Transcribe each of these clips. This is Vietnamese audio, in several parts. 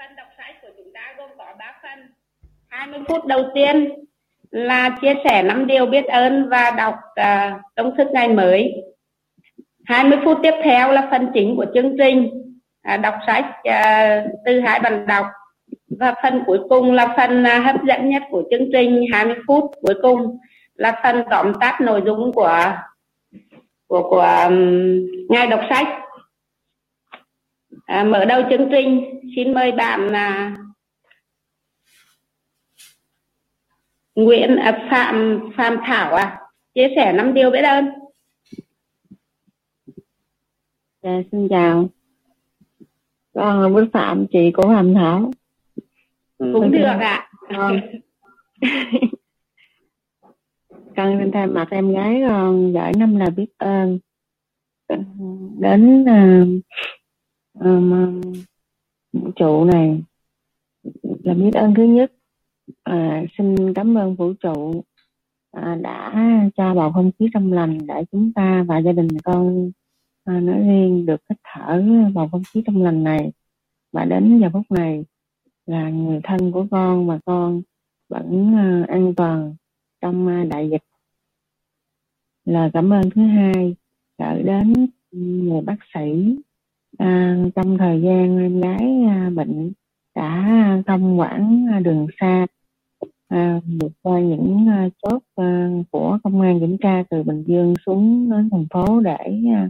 phần đọc sách của chúng ta gồm có 3 phần. 20 phút đầu tiên là chia sẻ năm điều biết ơn và đọc uh, công thức ngày mới. 20 phút tiếp theo là phần chính của chương trình uh, đọc sách uh, từ hai bạn đọc. Và phần cuối cùng là phần uh, hấp dẫn nhất của chương trình 20 phút cuối cùng là phần tóm tắt nội dung của của của um, ngày đọc sách à, mở đầu chương trình xin mời bạn à, Nguyễn à, Phạm Phạm Thảo à chia sẻ năm điều biết ơn. Dạ xin chào. Con là Bích Phạm, chị của Phạm Thảo. Ừ. Cũng được ạ. À. con xin thay mặt em gái con gửi năm là biết ơn đến uh, um, vũ trụ này là biết ơn thứ nhất. À, xin cảm ơn vũ trụ à, đã cho bầu không khí trong lành để chúng ta và gia đình con à, nói riêng được hít thở bầu không khí trong lành này. Và đến giờ phút này là người thân của con và con vẫn à, an toàn trong à, đại dịch. Là cảm ơn thứ hai gửi đến người bác sĩ à, trong thời gian em gái à, bệnh đã thông quản à, đường xa à, vượt qua những à, chốt à, của công an kiểm tra từ bình dương xuống đến thành phố để à,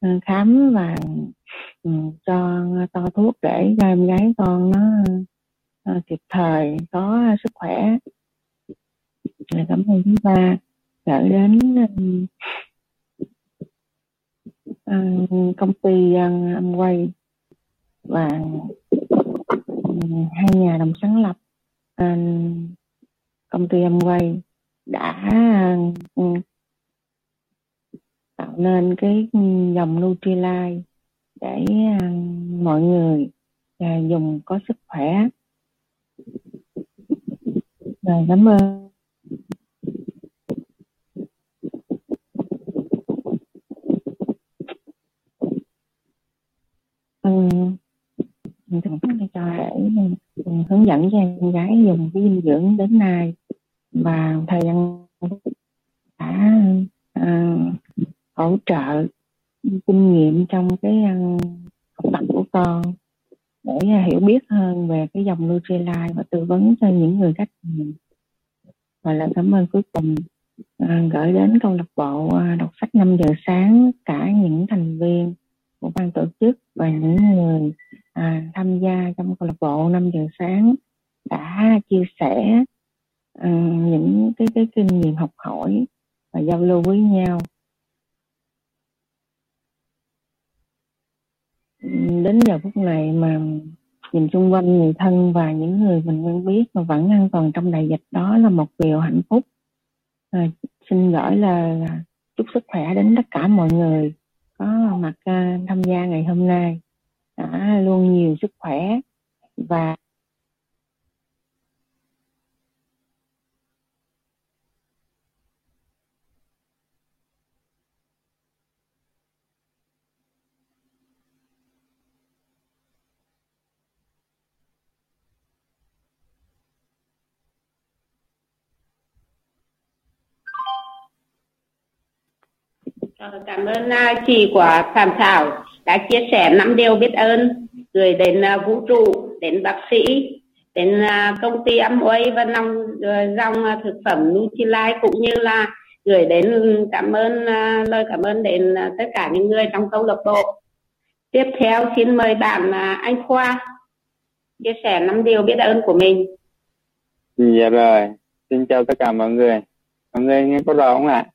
à khám và à, cho to thuốc để cho em gái con nó à, kịp thời có sức khỏe. Cảm ơn thứ ba gửi đến à, công ty uh, Amway và hai nhà đồng sáng lập. Công ty Amway đã tạo nên cái dòng Nutrilite để mọi người uh, dùng có sức khỏe. Rồi cảm ơn. Ừ, thường thầy cho để hướng dẫn cho em gái dùng cái dinh dưỡng đến nay. Và thời gian đã uh, hỗ trợ kinh nghiệm trong cái uh, học tập của con để uh, hiểu biết hơn về cái dòng Nutrilite và tư vấn cho những người khách hàng. Và là cảm ơn cuối cùng uh, gửi đến câu lạc bộ uh, đọc sách 5 giờ sáng cả những thành viên của ban tổ chức và những người à, tham gia trong câu lạc bộ 5 giờ sáng đã chia sẻ à, những cái cái kinh nghiệm học hỏi và giao lưu với nhau. Đến giờ phút này mà nhìn xung quanh người thân và những người mình quen biết mà vẫn an toàn trong đại dịch đó là một điều hạnh phúc. À, xin gửi là, là chúc sức khỏe đến tất cả mọi người có mặt à, tham gia ngày hôm nay. Đã luôn nhiều sức khỏe và Ờ, cảm ơn à, chị của Phạm Thảo đã chia sẻ năm điều biết ơn gửi đến à, vũ trụ, đến bác sĩ, đến à, công ty Amway và ờ, dòng, dòng thực phẩm Nutrilite cũng như là gửi đến ừ, cảm ơn lời cảm ơn đến tất cả những người trong câu lạc bộ. Tiếp theo xin mời bạn anh Khoa chia sẻ năm điều biết ơn của mình. Dạ rồi, xin chào tất cả mọi người. Mọi người nghe có rõ không ạ?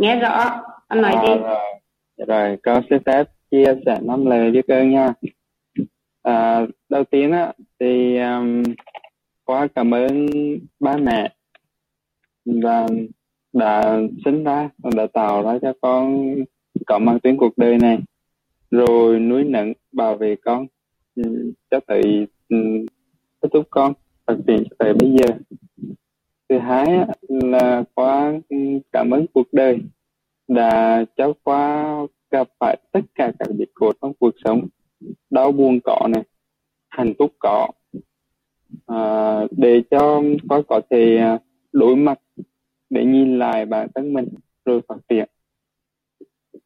Nghe rõ. Anh nói à, đi. rồi. Rồi con xin phép chia sẻ năm lời biết ơn nha. À, đầu tiên á thì um, quá cảm ơn ba mẹ và đã sinh ra và đã tạo ra cho con có mang tiếng cuộc đời này. Rồi nuôi nấng bảo vệ con ừ, cho tới ừ, kết thúc con. Phát triển cho tới bây giờ thứ hai là quá cảm ơn cuộc đời đã cho qua gặp phải tất cả các biến cố trong cuộc sống đau buồn có này hạnh phúc có. À, để cho có có thể à, đối mặt để nhìn lại bản thân mình rồi phát triển.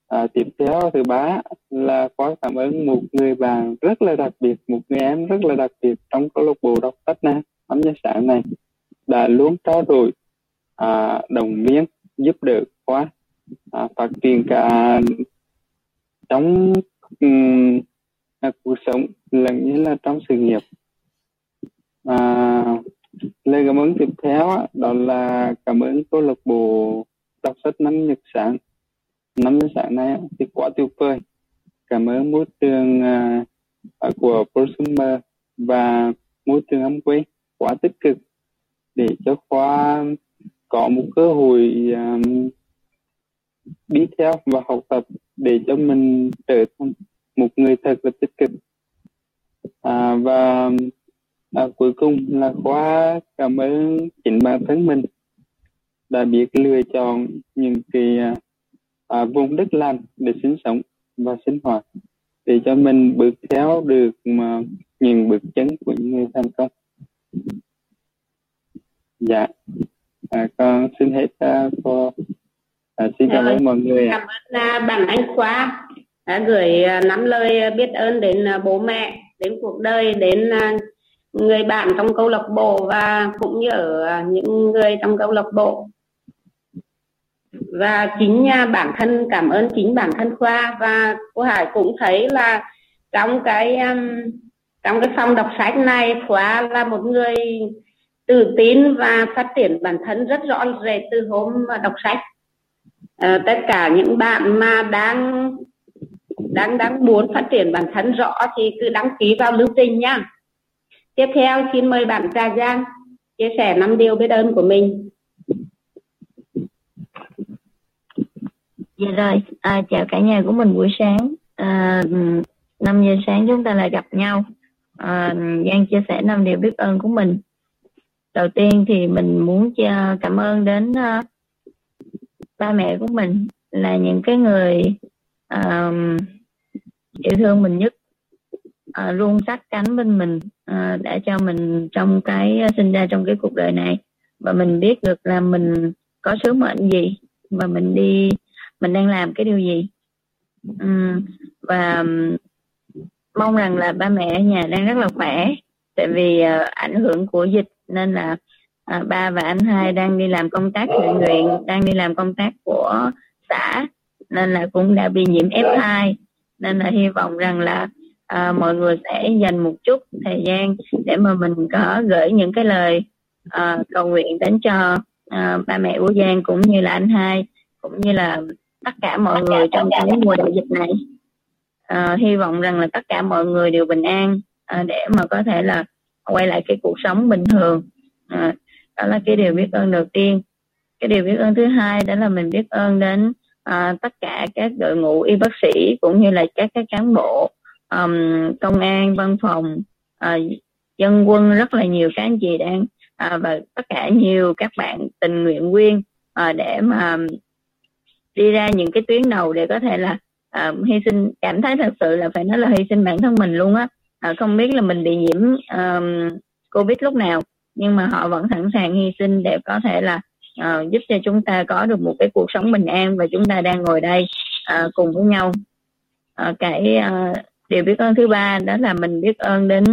À, tiếp theo thứ ba là có cảm ơn một người bạn rất là đặc biệt một người em rất là đặc biệt trong câu lạc bộ đọc sách này âm nhạc sáng này đã luôn trao đổi à, đồng miếng giúp đỡ quá à, phát triển cả trong um, cuộc sống lẫn như là trong sự nghiệp. À, lời cảm ơn tiếp theo đó là cảm ơn câu lạc bộ đọc sách năm nhật sáng. Năm nhật sáng này thì quá tuyệt vời. Cảm ơn môi trường uh, của prosumer và môi trường âm quê quá tích cực để cho khoa có một cơ hội um, đi theo và học tập để cho mình trở thành một người thật là tích cực. À, và um, à, cuối cùng là khóa cảm ơn chính bản thân mình đã biết lựa chọn những cái à, à, vùng đất lành để sinh sống và sinh hoạt để cho mình bước theo được mà những bước chân của những người thành công dạ à, con xin hết uh, for À, xin cảm ơn mọi người. Cảm ơn uh, bạn Anh Khoa đã gửi uh, năm lời biết ơn đến uh, bố mẹ, đến cuộc đời, đến uh, người bạn trong câu lạc bộ và cũng như ở uh, những người trong câu lạc bộ. Và chính uh, bản thân cảm ơn chính bản thân Khoa và cô Hải cũng thấy là trong cái um, trong cái phòng đọc sách này Khoa là một người tự tin và phát triển bản thân rất rõ rệt từ hôm đọc sách. À, tất cả những bạn mà đang đang đang muốn phát triển bản thân rõ thì cứ đăng ký vào lưu trình nhá tiếp theo xin mời bạn Trà Giang chia sẻ năm điều biết ơn của mình. Dạ rồi, à, chào cả nhà của mình buổi sáng. À, 5 giờ sáng chúng ta lại gặp nhau. À, Giang chia sẻ năm điều biết ơn của mình. Đầu tiên thì mình muốn cảm ơn đến uh, ba mẹ của mình là những cái người uh, yêu thương mình nhất. Uh, luôn sát cánh bên mình ờ, uh, để cho mình trong cái sinh ra trong cái cuộc đời này. Và mình biết được là mình có sứ mệnh gì và mình đi mình đang làm cái điều gì. Um, và mong rằng là ba mẹ ở nhà đang rất là khỏe tại vì uh, ảnh hưởng của dịch nên là à, ba và anh hai đang đi làm công tác thiện nguyện đang đi làm công tác của xã nên là cũng đã bị nhiễm F2 nên là hy vọng rằng là à, mọi người sẽ dành một chút thời gian để mà mình có gửi những cái lời à, cầu nguyện đến cho à, ba mẹ của Giang cũng như là anh hai cũng như là tất cả mọi người trong cái mùa đại dịch này. À, hy vọng rằng là tất cả mọi người đều bình an à, để mà có thể là quay lại cái cuộc sống bình thường. À, đó là cái điều biết ơn đầu tiên. Cái điều biết ơn thứ hai đó là mình biết ơn đến à, tất cả các đội ngũ y bác sĩ cũng như là các các cán bộ um, công an văn phòng à, dân quân rất là nhiều các anh chị đang à, và tất cả nhiều các bạn tình nguyện viên à, để mà đi ra những cái tuyến đầu để có thể là à, hy sinh cảm thấy thật sự là phải nói là hy sinh bản thân mình luôn á. Ờ, không biết là mình bị nhiễm um, covid lúc nào nhưng mà họ vẫn sẵn sàng hy sinh để có thể là uh, giúp cho chúng ta có được một cái cuộc sống bình an và chúng ta đang ngồi đây uh, cùng với nhau. Uh, cái uh, điều biết ơn thứ ba đó là mình biết ơn đến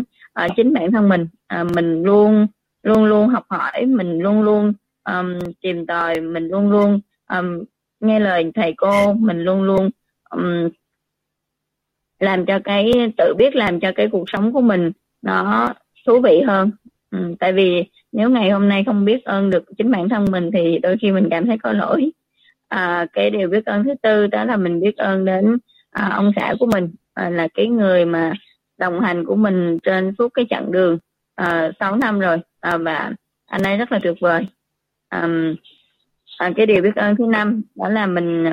uh, chính bản thân mình. Uh, mình luôn luôn luôn học hỏi mình luôn luôn um, tìm tòi mình luôn luôn um, nghe lời thầy cô mình luôn luôn um, làm cho cái tự biết làm cho cái cuộc sống của mình nó thú vị hơn. Ừ, tại vì nếu ngày hôm nay không biết ơn được chính bản thân mình thì đôi khi mình cảm thấy có lỗi. À, cái điều biết ơn thứ tư đó là mình biết ơn đến à, ông xã của mình à, là cái người mà đồng hành của mình trên suốt cái chặng đường à, 6 năm rồi. À, và anh ấy rất là tuyệt vời. À, à, cái điều biết ơn thứ năm đó là mình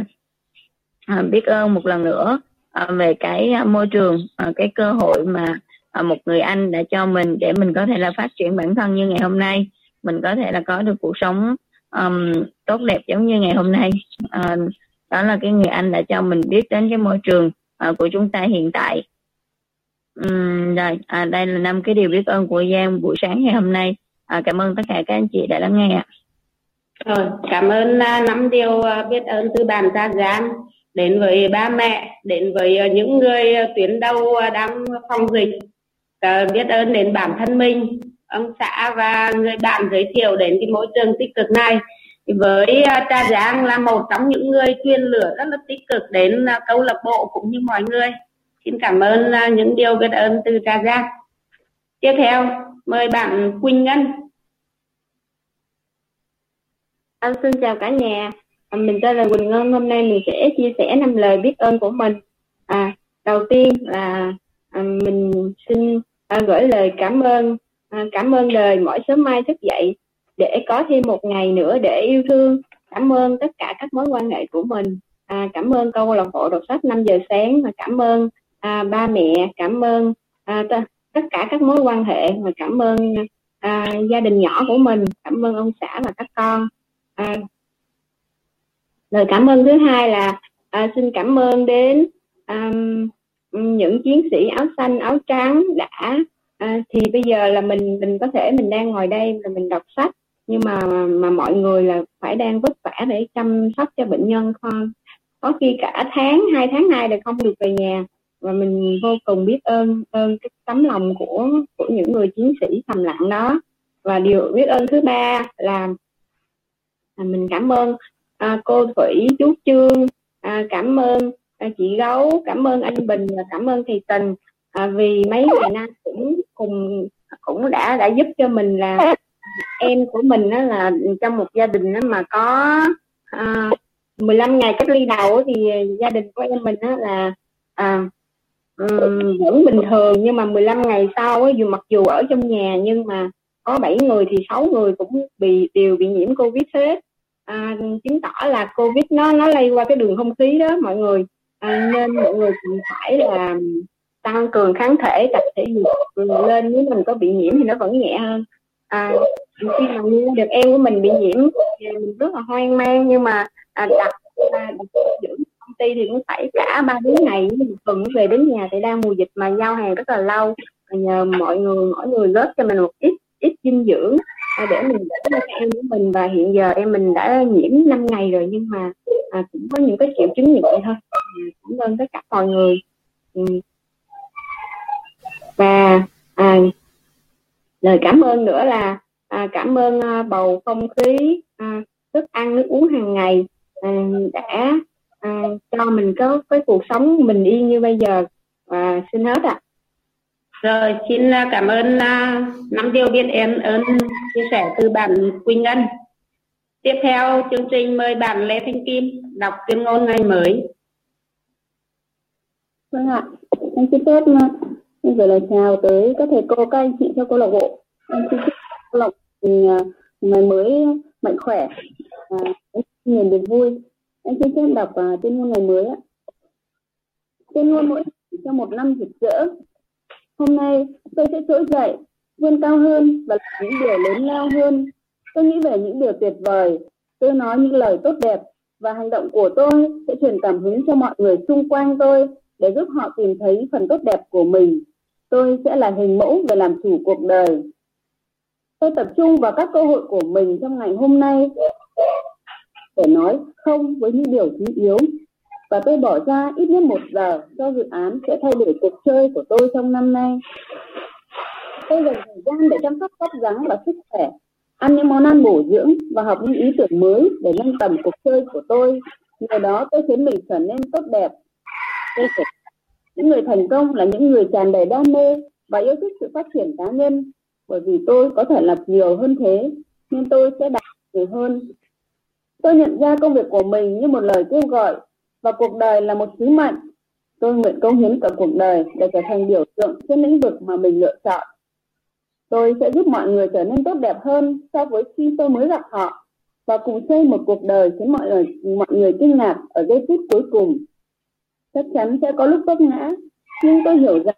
à, biết ơn một lần nữa. Ờ, về cái à, môi trường ờ, cái cơ hội mà ờ, một người anh đã cho mình để mình có thể là phát triển bản thân như ngày hôm nay mình có thể là có được cuộc sống um, tốt đẹp giống như ngày hôm nay. Uh, đó là cái người anh đã cho mình biết đến cái môi trường uh, của chúng ta hiện tại. Um, rồi à, đây là năm cái điều biết ơn của Giang buổi sáng ngày hôm nay. À, cảm ơn tất cả các anh chị đã lắng nghe rồi cảm ơn à, năm uh, điều uh, biết ơn từ bàn ra Giang đến với ba mẹ, đến với ờ, những người ờ, tuyến đầu ờ, đang phòng dịch. Biết ơn đến bản thân mình, ông xã và người bạn giới thiệu đến cái môi trường tích cực này. Với Trà Giang là một trong những người truyền lửa rất là tích cực đến câu lạc bộ cũng như mọi người. Xin cảm ơn những điều biết ơn từ Trà Giang. Tiếp theo, mời bạn Quỳnh Ngân. Anh xin chào cả nhà mình tên là Quỳnh Ngân hôm nay mình sẽ chia sẻ năm lời biết ơn của mình. À đầu tiên là à, mình xin à, gửi lời cảm ơn à, cảm ơn đời mỗi sớm mai thức dậy để có thêm một ngày nữa để yêu thương. Cảm ơn tất cả các mối quan hệ của mình. À, cảm ơn câu lạc bộ đọc sách 5 giờ sáng và cảm ơn à, ba mẹ cảm ơn à, t- tất cả các mối quan hệ và cảm ơn à, gia đình nhỏ của mình cảm ơn ông xã và các con. À, lời cảm ơn thứ hai là à, xin cảm ơn đến um, những chiến sĩ áo xanh áo trắng đã à, thì bây giờ là mình mình có thể mình đang ngồi đây là mình đọc sách. Nhưng mà mà mọi người là phải đang vất vả để chăm sóc cho bệnh nhân không có khi cả tháng hai tháng nay đều không được về nhà. Và mình vô cùng biết ơn ơn cái tấm lòng của của những người chiến sĩ thầm lặng đó. Và điều biết ơn thứ ba là là mình cảm ơn à, cô thủy chú trương. À, cảm ơn à, chị gấu cảm ơn anh bình và cảm ơn thầy tình à, vì mấy ngày nay cũng cùng cũng đã đã giúp cho mình là em của mình đó là trong một gia đình đó mà có à, 15 ngày cách ly đầu thì gia đình của em mình đó là à, um, vẫn bình thường nhưng mà 15 ngày sau ấy dù mặc dù ở trong nhà nhưng mà có 7 người thì 6 người cũng bị đều bị nhiễm covid hết à, chứng tỏ là covid nó nó lây qua cái đường không khí đó mọi người. À, nên mọi người cũng phải là tăng cường kháng thể tập thể dục. Ừ, lên nếu mình có bị nhiễm thì nó vẫn nhẹ hơn. À, khi mà được em của mình bị nhiễm thì mình rất là hoang mang nhưng mà à, đặt, à, dưỡng công ty thì cũng phải cả ba bốn ngày một tuần về đến nhà thì đang mùa dịch mà giao hàng rất là lâu. Nhờ mọi người mỗi người góp cho mình một ít ít dinh dưỡng. À, để mình để cho em của mình và hiện giờ em mình đã nhiễm 5 ngày rồi nhưng mà à, cũng có những cái triệu chứng nhẹ thôi à, cảm ơn tất cả mọi người ừ. và à, lời cảm ơn nữa là à, cảm ơn à, bầu không khí à, thức ăn nước uống hàng ngày à, đã à, cho mình có cái cuộc sống bình yên như bây giờ và xin hết ạ à. Rồi, xin à, cảm ơn à, năm điều biết ơn ơn chia sẻ từ bạn Quỳnh Ngân. Tiếp theo chương trình mời bạn Lê Thanh Kim đọc tuyên ngôn ngày mới. Vâng ạ, em xin phép à, em gửi lời chào tới các thầy cô, các anh chị cho câu lạc bộ. Em xin chúc câu lạc ngày mới mạnh khỏe, à, niềm vui. Em xin phép đọc uh, tuyên ngôn ngày mới ạ. Tuyên ngôn mỗi trong một năm rực rỡ Hôm nay tôi sẽ trỗi dậy, vươn cao hơn và làm những điều lớn lao hơn. Tôi nghĩ về những điều tuyệt vời. Tôi nói những lời tốt đẹp và hành động của tôi sẽ truyền cảm hứng cho mọi người xung quanh tôi để giúp họ tìm thấy phần tốt đẹp của mình. Tôi sẽ là hình mẫu về làm chủ cuộc đời. Tôi tập trung vào các cơ hội của mình trong ngày hôm nay để nói không với những điều thứ yếu và tôi bỏ ra ít nhất một giờ cho dự án sẽ thay đổi cuộc chơi của tôi trong năm nay. Tôi dành thời gian để chăm sóc tóc dáng và sức khỏe, ăn những món ăn bổ dưỡng và học những ý tưởng mới để nâng tầm cuộc chơi của tôi. Nhờ đó tôi khiến mình trở nên tốt đẹp. Tôi sẽ... Những người thành công là những người tràn đầy đam mê và yêu thích sự phát triển cá nhân bởi vì tôi có thể làm nhiều hơn thế nên tôi sẽ đạt nhiều hơn. Tôi nhận ra công việc của mình như một lời kêu gọi và cuộc đời là một sứ mệnh. Tôi nguyện cống hiến cả cuộc đời để trở thành biểu tượng trên lĩnh vực mà mình lựa chọn. Tôi sẽ giúp mọi người trở nên tốt đẹp hơn so với khi tôi mới gặp họ và cùng xây một cuộc đời khiến mọi người mọi người kinh ngạc ở giây phút cuối cùng. Chắc chắn sẽ có lúc vấp ngã, nhưng tôi hiểu rằng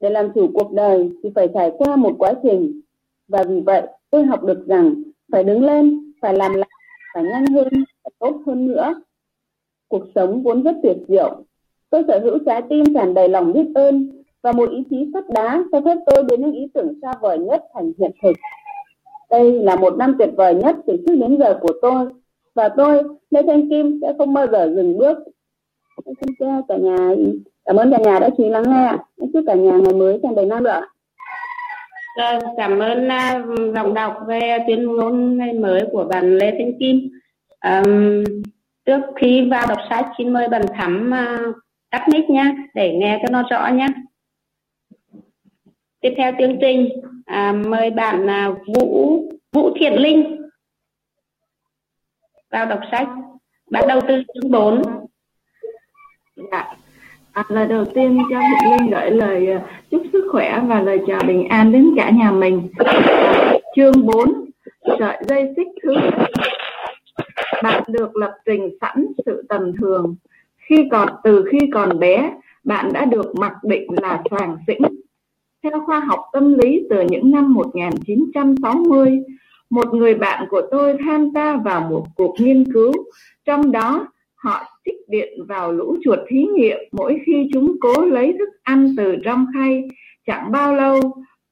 để làm chủ cuộc đời thì phải trải qua một quá trình và vì vậy tôi học được rằng phải đứng lên, phải làm lại, phải nhanh hơn, phải tốt hơn nữa Cuộc sống vốn rất tuyệt diệu. Tôi sở hữu trái tim tràn đầy lòng biết ơn và một ý chí sắt đá cho phép tôi biến những ý tưởng xa vời nhất thành hiện thực. Đây là một năm tuyệt vời nhất từ trước đến giờ của tôi và tôi, Lê Thanh Kim sẽ không bao giờ dừng bước. Xin chào cả nhà, cảm ơn cả nhà đã chú ý lắng nghe. Chúc cả nhà ngày mới tràn đầy năng lượng. Vâng, cảm ơn à, uh, giọng đọc về tuyên ngôn ngày mới của bạn Lê Thanh Kim. Um, trước khi vào đọc sách xin mời bạn Thắm uh, tắt mic nhé để nghe cho nó rõ nhé. Tiếp theo chương trình à, mời bạn à, Vũ Vũ Thiện Linh vào đọc sách. Bắt đầu từ chương 4. Dạ. À, lời đầu tiên cho Thiện Linh gửi lời à, chúc sức khỏe và lời chào bình an đến cả nhà mình. À, chương 4 sợi dây xích thứ bạn được lập trình sẵn sự tầm thường khi còn từ khi còn bé bạn đã được mặc định là soàng xĩnh theo khoa học tâm lý từ những năm 1960, một người bạn của tôi tham gia vào một cuộc nghiên cứu, trong đó họ trích điện vào lũ chuột thí nghiệm mỗi khi chúng cố lấy thức ăn từ trong khay. Chẳng bao lâu,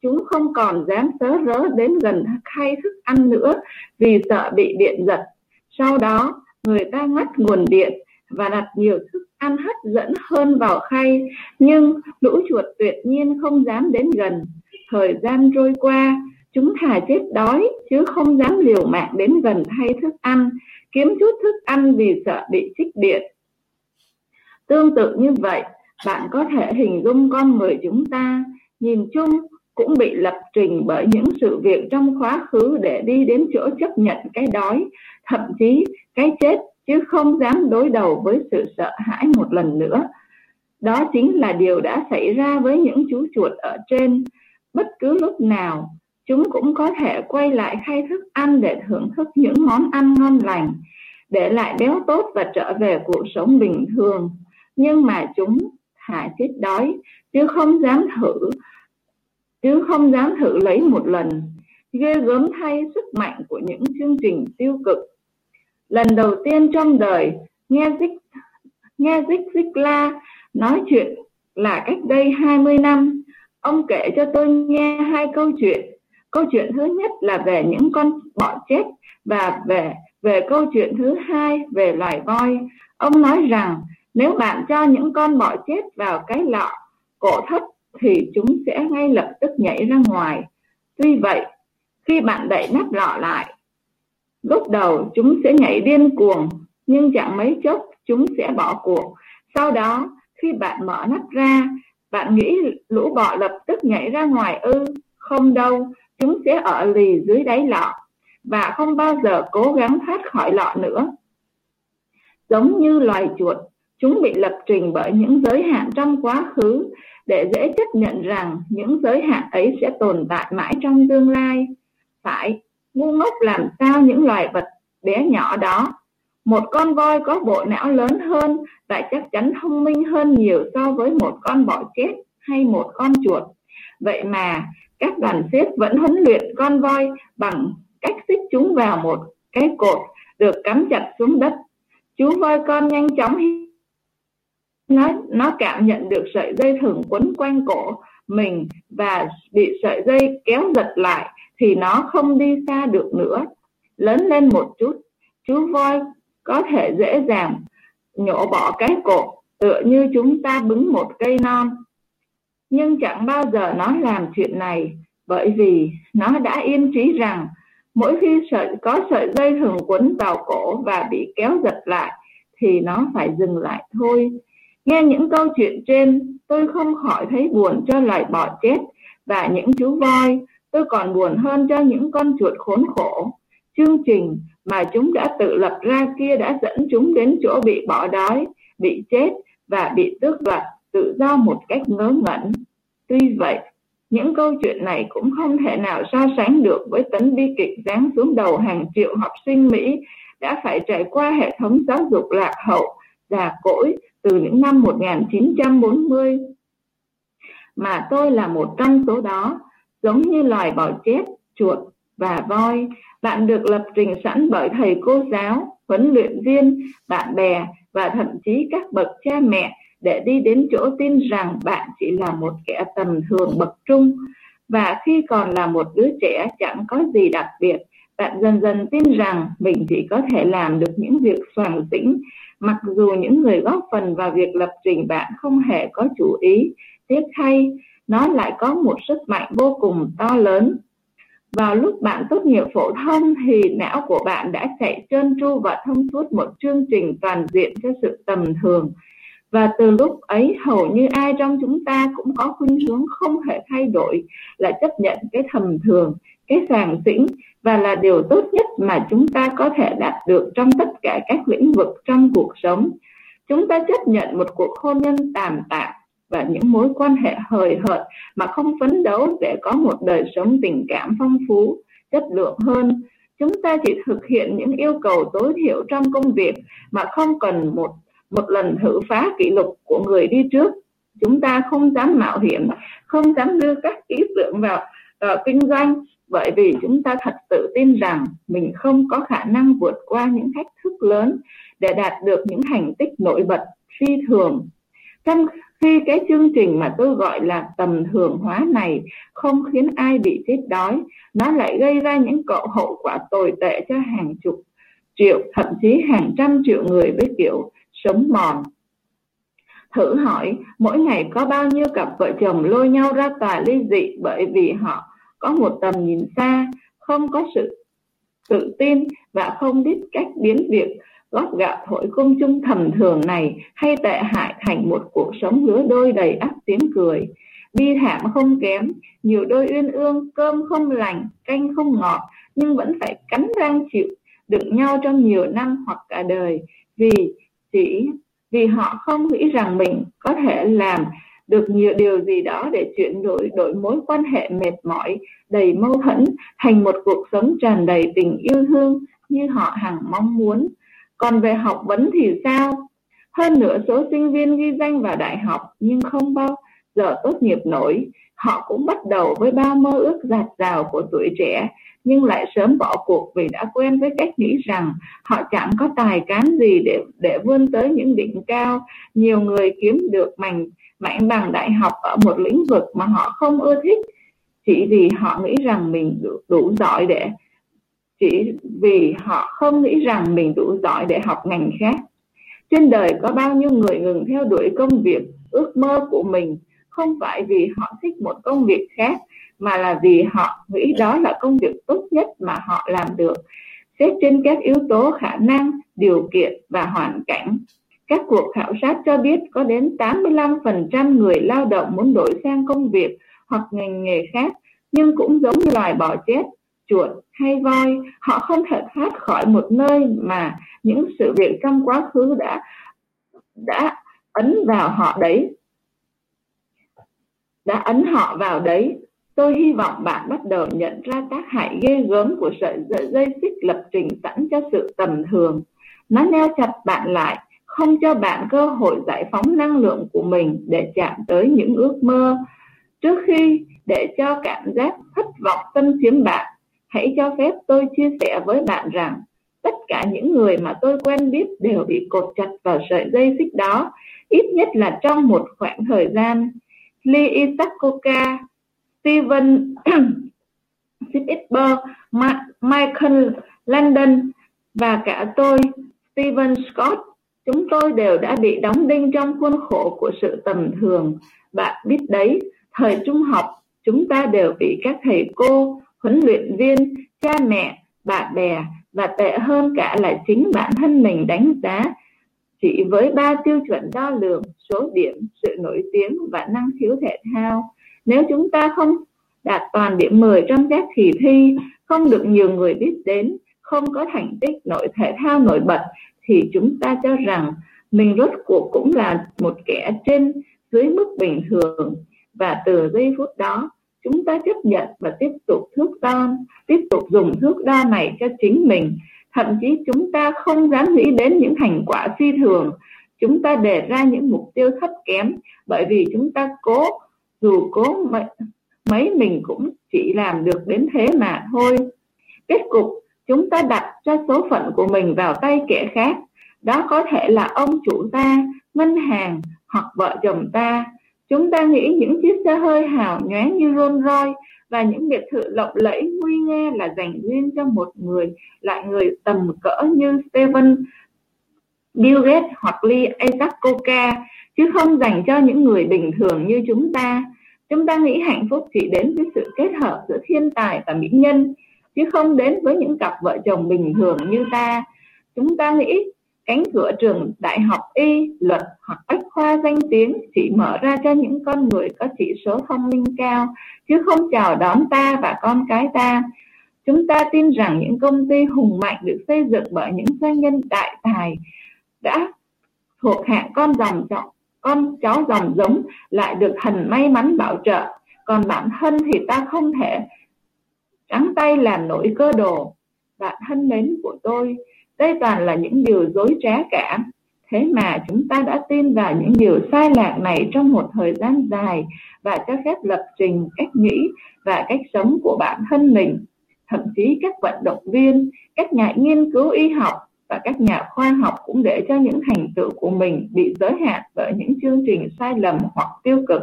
chúng không còn dám sớ rớ đến gần khay thức ăn nữa vì sợ bị điện giật. Sau đó, người ta ngắt nguồn điện và đặt nhiều thức ăn hấp dẫn hơn vào khay. Nhưng lũ chuột tuyệt nhiên không dám đến gần. Thời gian trôi qua chúng thà chết đói chứ không dám liều mạng đến gần thay thức ăn kiếm chút thức ăn vì sợ bị trích điện. Tương tự như vậy bạn có thể hình dung con người chúng ta nhìn chung cũng bị lập trình bởi những sự việc trong quá khứ để đi đến chỗ chấp nhận cái đói thậm chí cái chết chứ không dám đối đầu với sự sợ hãi một lần nữa. Đó chính là điều đã xảy ra với những chú chuột ở trên. Bất cứ lúc nào, chúng cũng có thể quay lại khay thức ăn để thưởng thức những món ăn ngon lành, để lại béo tốt và trở về cuộc sống bình thường. Nhưng mà chúng thả chết đói, chứ không dám thử, chứ không dám thử lấy một lần. Ghê gớm thay sức mạnh của những chương trình tiêu cực lần đầu tiên trong đời, nghe Dích nghe Dích dích la nói chuyện là cách đây 20 năm. Ông kể cho tôi nghe hai câu chuyện. Câu chuyện thứ nhất là về những con bọ chết và về về câu chuyện thứ hai về loài voi. Ông nói rằng, nếu bạn cho những con bọ chết vào cái lọ cổ thấp thì chúng sẽ ngay lập tức nhảy ra ngoài. Tuy vậy, khi bạn đậy nắp lọ lại Lúc đầu chúng sẽ nhảy điên cuồng, nhưng chẳng mấy chốc chúng sẽ bỏ cuộc. Sau đó, khi bạn mở nắp ra, bạn nghĩ lũ bọ lập tức nhảy ra ngoài ư? Không đâu, chúng sẽ ở lì dưới đáy lọ và không bao giờ cố gắng thoát khỏi lọ nữa. Giống như loài chuột, chúng bị lập trình bởi những giới hạn trong quá khứ để dễ chấp nhận rằng những giới hạn ấy sẽ tồn tại mãi trong tương lai. Phải, ngu ngốc làm sao những loài vật bé nhỏ đó? Một con voi có bộ não lớn hơn và chắc chắn thông minh hơn nhiều so với một con bọ chết hay một con chuột. Vậy mà các đoàn xếp vẫn huấn luyện con voi bằng cách xích chúng vào một cái cột được cắm chặt xuống đất. Chú voi con nhanh chóng nó nó cảm nhận được sợi dây thừng quấn quanh cổ mình và bị sợi dây kéo giật lại thì nó không đi xa được nữa. Lớn lên một chút, chú voi có thể dễ dàng nhổ bỏ cái cột tựa như chúng ta bứng một cây non. Nhưng chẳng bao giờ nó làm chuyện này, bởi vì nó đã yên trí rằng mỗi khi sợi, có sợi dây thường quấn vào cổ và bị kéo giật lại thì nó phải dừng lại thôi nghe những câu chuyện trên tôi không khỏi thấy buồn cho loài bọ chết và những chú voi tôi còn buồn hơn cho những con chuột khốn khổ. Chương trình mà chúng đã tự lập ra kia đã dẫn chúng đến chỗ bị bỏ đói, bị chết và bị tước đoạt tự do một cách ngớ ngẩn. Tuy vậy, những câu chuyện này cũng không thể nào so sánh được với tấn bi kịch giáng xuống đầu hàng triệu học sinh Mỹ đã phải trải qua hệ thống giáo dục lạc hậu, già cỗi từ những năm 1940. Mà tôi là một trong số đó, giống như loài bò chết, chuột và voi. Bạn được lập trình sẵn bởi thầy cô giáo, huấn luyện viên, bạn bè và thậm chí các bậc cha mẹ để đi đến chỗ tin rằng bạn chỉ là một kẻ tầm thường bậc trung và khi còn là một đứa trẻ chẳng có gì đặc biệt bạn dần dần tin rằng mình chỉ có thể làm được những việc soàng tĩnh mặc dù những người góp phần vào việc lập trình bạn không hề có chủ ý, tiếc thay, nó lại có một sức mạnh vô cùng to lớn. Vào lúc bạn tốt nghiệp phổ thông thì não của bạn đã chạy trơn tru và thông suốt một chương trình toàn diện cho sự tầm thường. Và từ lúc ấy, hầu như ai trong chúng ta cũng có khuynh hướng không thể thay đổi là chấp nhận cái thầm thường cái sàng tĩnh và là điều tốt nhất mà chúng ta có thể đạt được trong tất cả các lĩnh vực trong cuộc sống. Chúng ta chấp nhận một cuộc hôn nhân tàn tạ và những mối quan hệ hời hợt mà không phấn đấu để có một đời sống tình cảm phong phú chất lượng hơn. Chúng ta chỉ thực hiện những yêu cầu tối thiểu trong công việc mà không cần một một lần thử phá kỷ lục của người đi trước. Chúng ta không dám mạo hiểm không dám đưa các ý tưởng vào uh, kinh doanh bởi vì chúng ta thật tự tin rằng mình không có khả năng vượt qua những thách thức lớn để đạt được những thành tích nổi bật, phi thường. Trong khi cái chương trình mà tôi gọi là tầm thường hóa này không khiến ai bị chết đói, nó lại gây ra những cậu hậu quả tồi tệ cho hàng chục triệu, thậm chí hàng trăm triệu người với kiểu sống mòn. Thử hỏi, mỗi ngày có bao nhiêu cặp vợ chồng lôi nhau ra tòa ly dị bởi vì họ có một tầm nhìn xa, không có sự tự tin và không biết cách biến việc. Góp gạo thổi công chung thầm thường này hay tệ hại thành một cuộc sống lứa đôi đầy ắp tiếng cười. Bi thảm không kém, nhiều đôi uyên ương, cơm không lành, canh không ngọt, nhưng vẫn phải cắn răng chịu đựng nhau trong nhiều năm hoặc cả đời. Vì chỉ, vì họ không nghĩ rằng mình có thể làm được nhiều điều gì đó để chuyển đổi đổi mối quan hệ mệt mỏi, đầy mâu thuẫn, thành một cuộc sống tràn đầy tình yêu thương như họ hằng mong muốn. Còn về học vấn thì sao? Hơn nửa số sinh viên ghi danh vào đại học nhưng không bao giờ tốt nghiệp nổi. Họ cũng bắt đầu với bao mơ ước giạt rào của tuổi trẻ nhưng lại sớm bỏ cuộc vì đã quen với cách nghĩ rằng họ chẳng có tài cán gì để để vươn tới những đỉnh cao. Nhiều người kiếm được mảnh mảnh bằng đại học ở một lĩnh vực mà họ không ưa thích chỉ vì họ nghĩ rằng mình đủ, đủ giỏi để chỉ vì họ không nghĩ rằng mình đủ giỏi để học ngành khác. Trên đời có bao nhiêu người ngừng theo đuổi công việc ước mơ của mình không phải vì họ thích một công việc khác mà là vì họ nghĩ đó là công việc tốt nhất mà họ làm được. Xét trên các yếu tố khả năng, điều kiện và hoàn cảnh. Các cuộc khảo sát cho biết có đến 85% người lao động muốn đổi sang công việc hoặc ngành nghề khác, nhưng cũng giống như loài bò chết, chuột hay voi, họ không thể thoát khỏi một nơi mà những sự việc trong quá khứ đã đã ấn vào họ đấy, đã ấn họ vào đấy tôi hy vọng bạn bắt đầu nhận ra tác hại ghê gớm của sợi dây xích lập trình sẵn cho sự tầm thường. Nó neo chặt bạn lại không cho bạn cơ hội giải phóng năng lượng của mình để chạm tới những ước mơ. Trước khi để cho cảm giác thất vọng tâm chiếm bạn hãy cho phép tôi chia sẻ với bạn rằng tất cả những người mà tôi quen biết đều bị cột chặt vào sợi dây xích đó ít nhất là trong một khoảng thời gian. Lee Isakoka, Steven Spitzberg, Michael Landon và cả tôi, Steven Scott, chúng tôi đều đã bị đóng đinh trong khuôn khổ của sự tầm thường. Bạn biết đấy, thời trung học, chúng ta đều bị các thầy cô, huấn luyện viên, cha mẹ, bạn bè và tệ hơn cả là chính bản thân mình đánh giá chỉ với ba tiêu chuẩn đo lường số điểm sự nổi tiếng và năng khiếu thể thao nếu chúng ta không đạt toàn điểm 10 trong các kỳ thi, không được nhiều người biết đến, không có thành tích, nội thể thao nổi bật, thì chúng ta cho rằng mình rốt cuộc cũng là một kẻ trên dưới mức bình thường. Và từ giây phút đó, chúng ta chấp nhận và tiếp tục thước đo, tiếp tục dùng thước đo này cho chính mình. Thậm chí chúng ta không dám nghĩ đến những thành quả phi thường. Chúng ta đề ra những mục tiêu thấp kém bởi vì chúng ta cố dù cố mấy, mấy mình cũng chỉ làm được đến thế mà thôi. Kết cục chúng ta đặt cho số phận của mình vào tay kẻ khác. Đó có thể là ông chủ ta ngân hàng hoặc vợ chồng ta. Chúng ta nghĩ những chiếc xe hơi hào nhoáng như Rolls Royce và những biệt thự lộng lẫy nguy nga là dành riêng cho một người lại người tầm cỡ như Steven Bill Gates hoặc Lee Isaac Coca chứ không dành cho những người bình thường như chúng ta chúng ta nghĩ hạnh phúc chỉ đến với sự kết hợp giữa thiên tài và mỹ nhân, chứ không đến với những cặp vợ chồng bình thường như ta. Chúng ta nghĩ cánh cửa trường đại học y, luật hoặc bách khoa danh tiếng chỉ mở ra cho những con người có chỉ số thông minh cao, chứ không chào đón ta và con cái ta. Chúng ta tin rằng những công ty hùng mạnh được xây dựng bởi những doanh nhân đại tài đã thuộc hạng con dòng trọng con cháu dòng giống lại được thần may mắn bảo trợ. Còn bản thân thì ta không thể. Trắng tay làm nổi cơ đồ. Bạn thân mến của tôi, đây toàn là những điều dối trá cả. Thế mà chúng ta đã tin vào những điều sai lạc này trong một thời gian dài và cho phép lập trình, cách nghĩ và cách sống của bản thân mình. Thậm chí các vận động viên, các nhà nghiên cứu y học và các nhà khoa học cũng để cho những thành tựu của mình bị giới hạn bởi những chương trình sai lầm hoặc tiêu cực.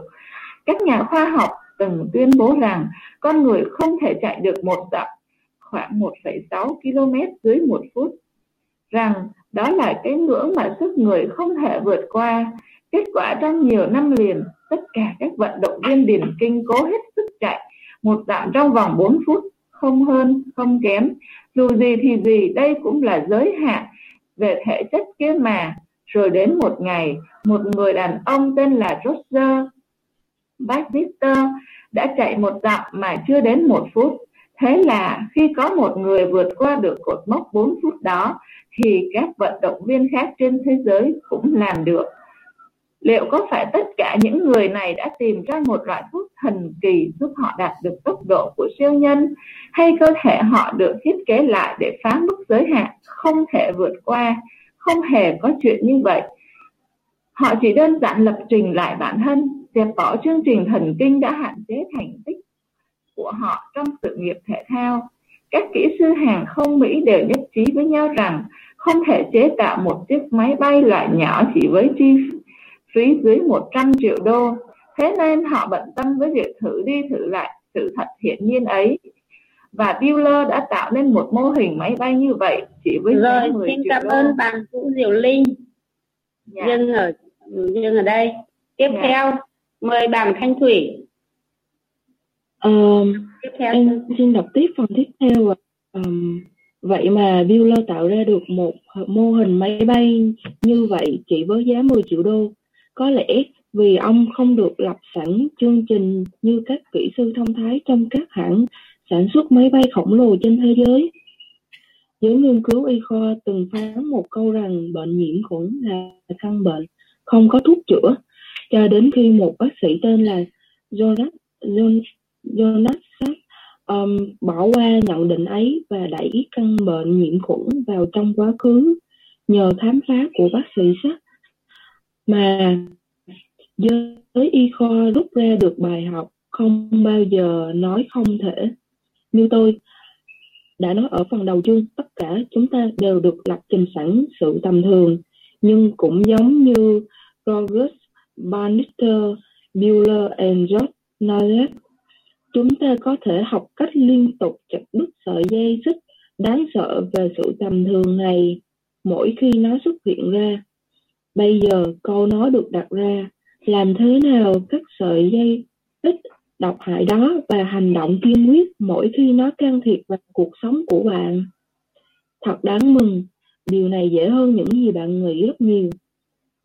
Các nhà khoa học từng tuyên bố rằng con người không thể chạy được một dặm khoảng 1,6 km dưới một phút. Rằng đó là cái ngưỡng mà sức người không thể vượt qua. Kết quả trong nhiều năm liền tất cả các vận động viên điền kinh cố hết sức chạy một dặm trong vòng 4 phút không hơn, không kém. Dù gì thì gì, đây cũng là giới hạn về thể chất kia mà. Rồi đến một ngày, một người đàn ông tên là Roger Baxter đã chạy một dặm mà chưa đến một phút. Thế là khi có một người vượt qua được cột mốc 4 phút đó, thì các vận động viên khác trên thế giới cũng làm được liệu có phải tất cả những người này đã tìm ra một loại thuốc thần kỳ giúp họ đạt được tốc độ của siêu nhân, hay cơ thể họ được thiết kế lại để phá mức giới hạn, không thể vượt qua, không hề có chuyện như vậy? Họ chỉ đơn giản lập trình lại bản thân, dẹp bỏ chương trình thần kinh đã hạn chế thành tích của họ trong sự nghiệp thể thao. Các kỹ sư hàng không Mỹ đều nhất trí với nhau rằng không thể chế tạo một chiếc máy bay loại nhỏ chỉ với chi phí dưới 100 triệu đô. Thế nên họ bận tâm với việc thử đi thử lại sự thật hiển nhiên ấy. Và Bueller đã tạo nên một mô hình máy bay như vậy chỉ với Rồi, xin cảm ơn bạn Vũ Diệu Linh. Dạ. Dừng ở dừng ở đây. Tiếp dạ. theo mời bạn Thanh Thủy. Um, tiếp theo em xin đọc tiếp phần tiếp theo. Um, Vậy mà Bueller tạo ra được một mô hình máy bay như vậy chỉ với giá 10 triệu đô. Có lẽ vì ông không được lập sẵn chương trình như các kỹ sư thông thái trong các hãng sản xuất máy bay khổng lồ trên thế giới. Giới nghiên cứu y khoa từng phán một câu rằng bệnh nhiễm khuẩn là căn bệnh, không có thuốc chữa, cho đến khi một bác sĩ tên là Jonas, Jonas um, bỏ qua nhận định ấy và đẩy căn bệnh nhiễm khuẩn vào trong quá khứ nhờ khám phá của bác sĩ sắc mà giới y khoa rút ra được bài học không bao giờ nói không thể. Như tôi đã nói ở phần đầu chương tất cả chúng ta đều được lập trình sẵn sự tầm thường nhưng cũng giống như Rogers, Bannister, Bueller and George nollet chúng ta có thể học cách liên tục chặt đứt sợi dây xích đáng sợ về sự tầm thường này mỗi khi nó xuất hiện ra bây giờ câu nói được đặt ra làm thế nào cắt sợi dây ít độc hại đó và hành động kiên quyết mỗi khi nó can thiệp vào cuộc sống của bạn thật đáng mừng điều này dễ hơn những gì bạn nghĩ rất nhiều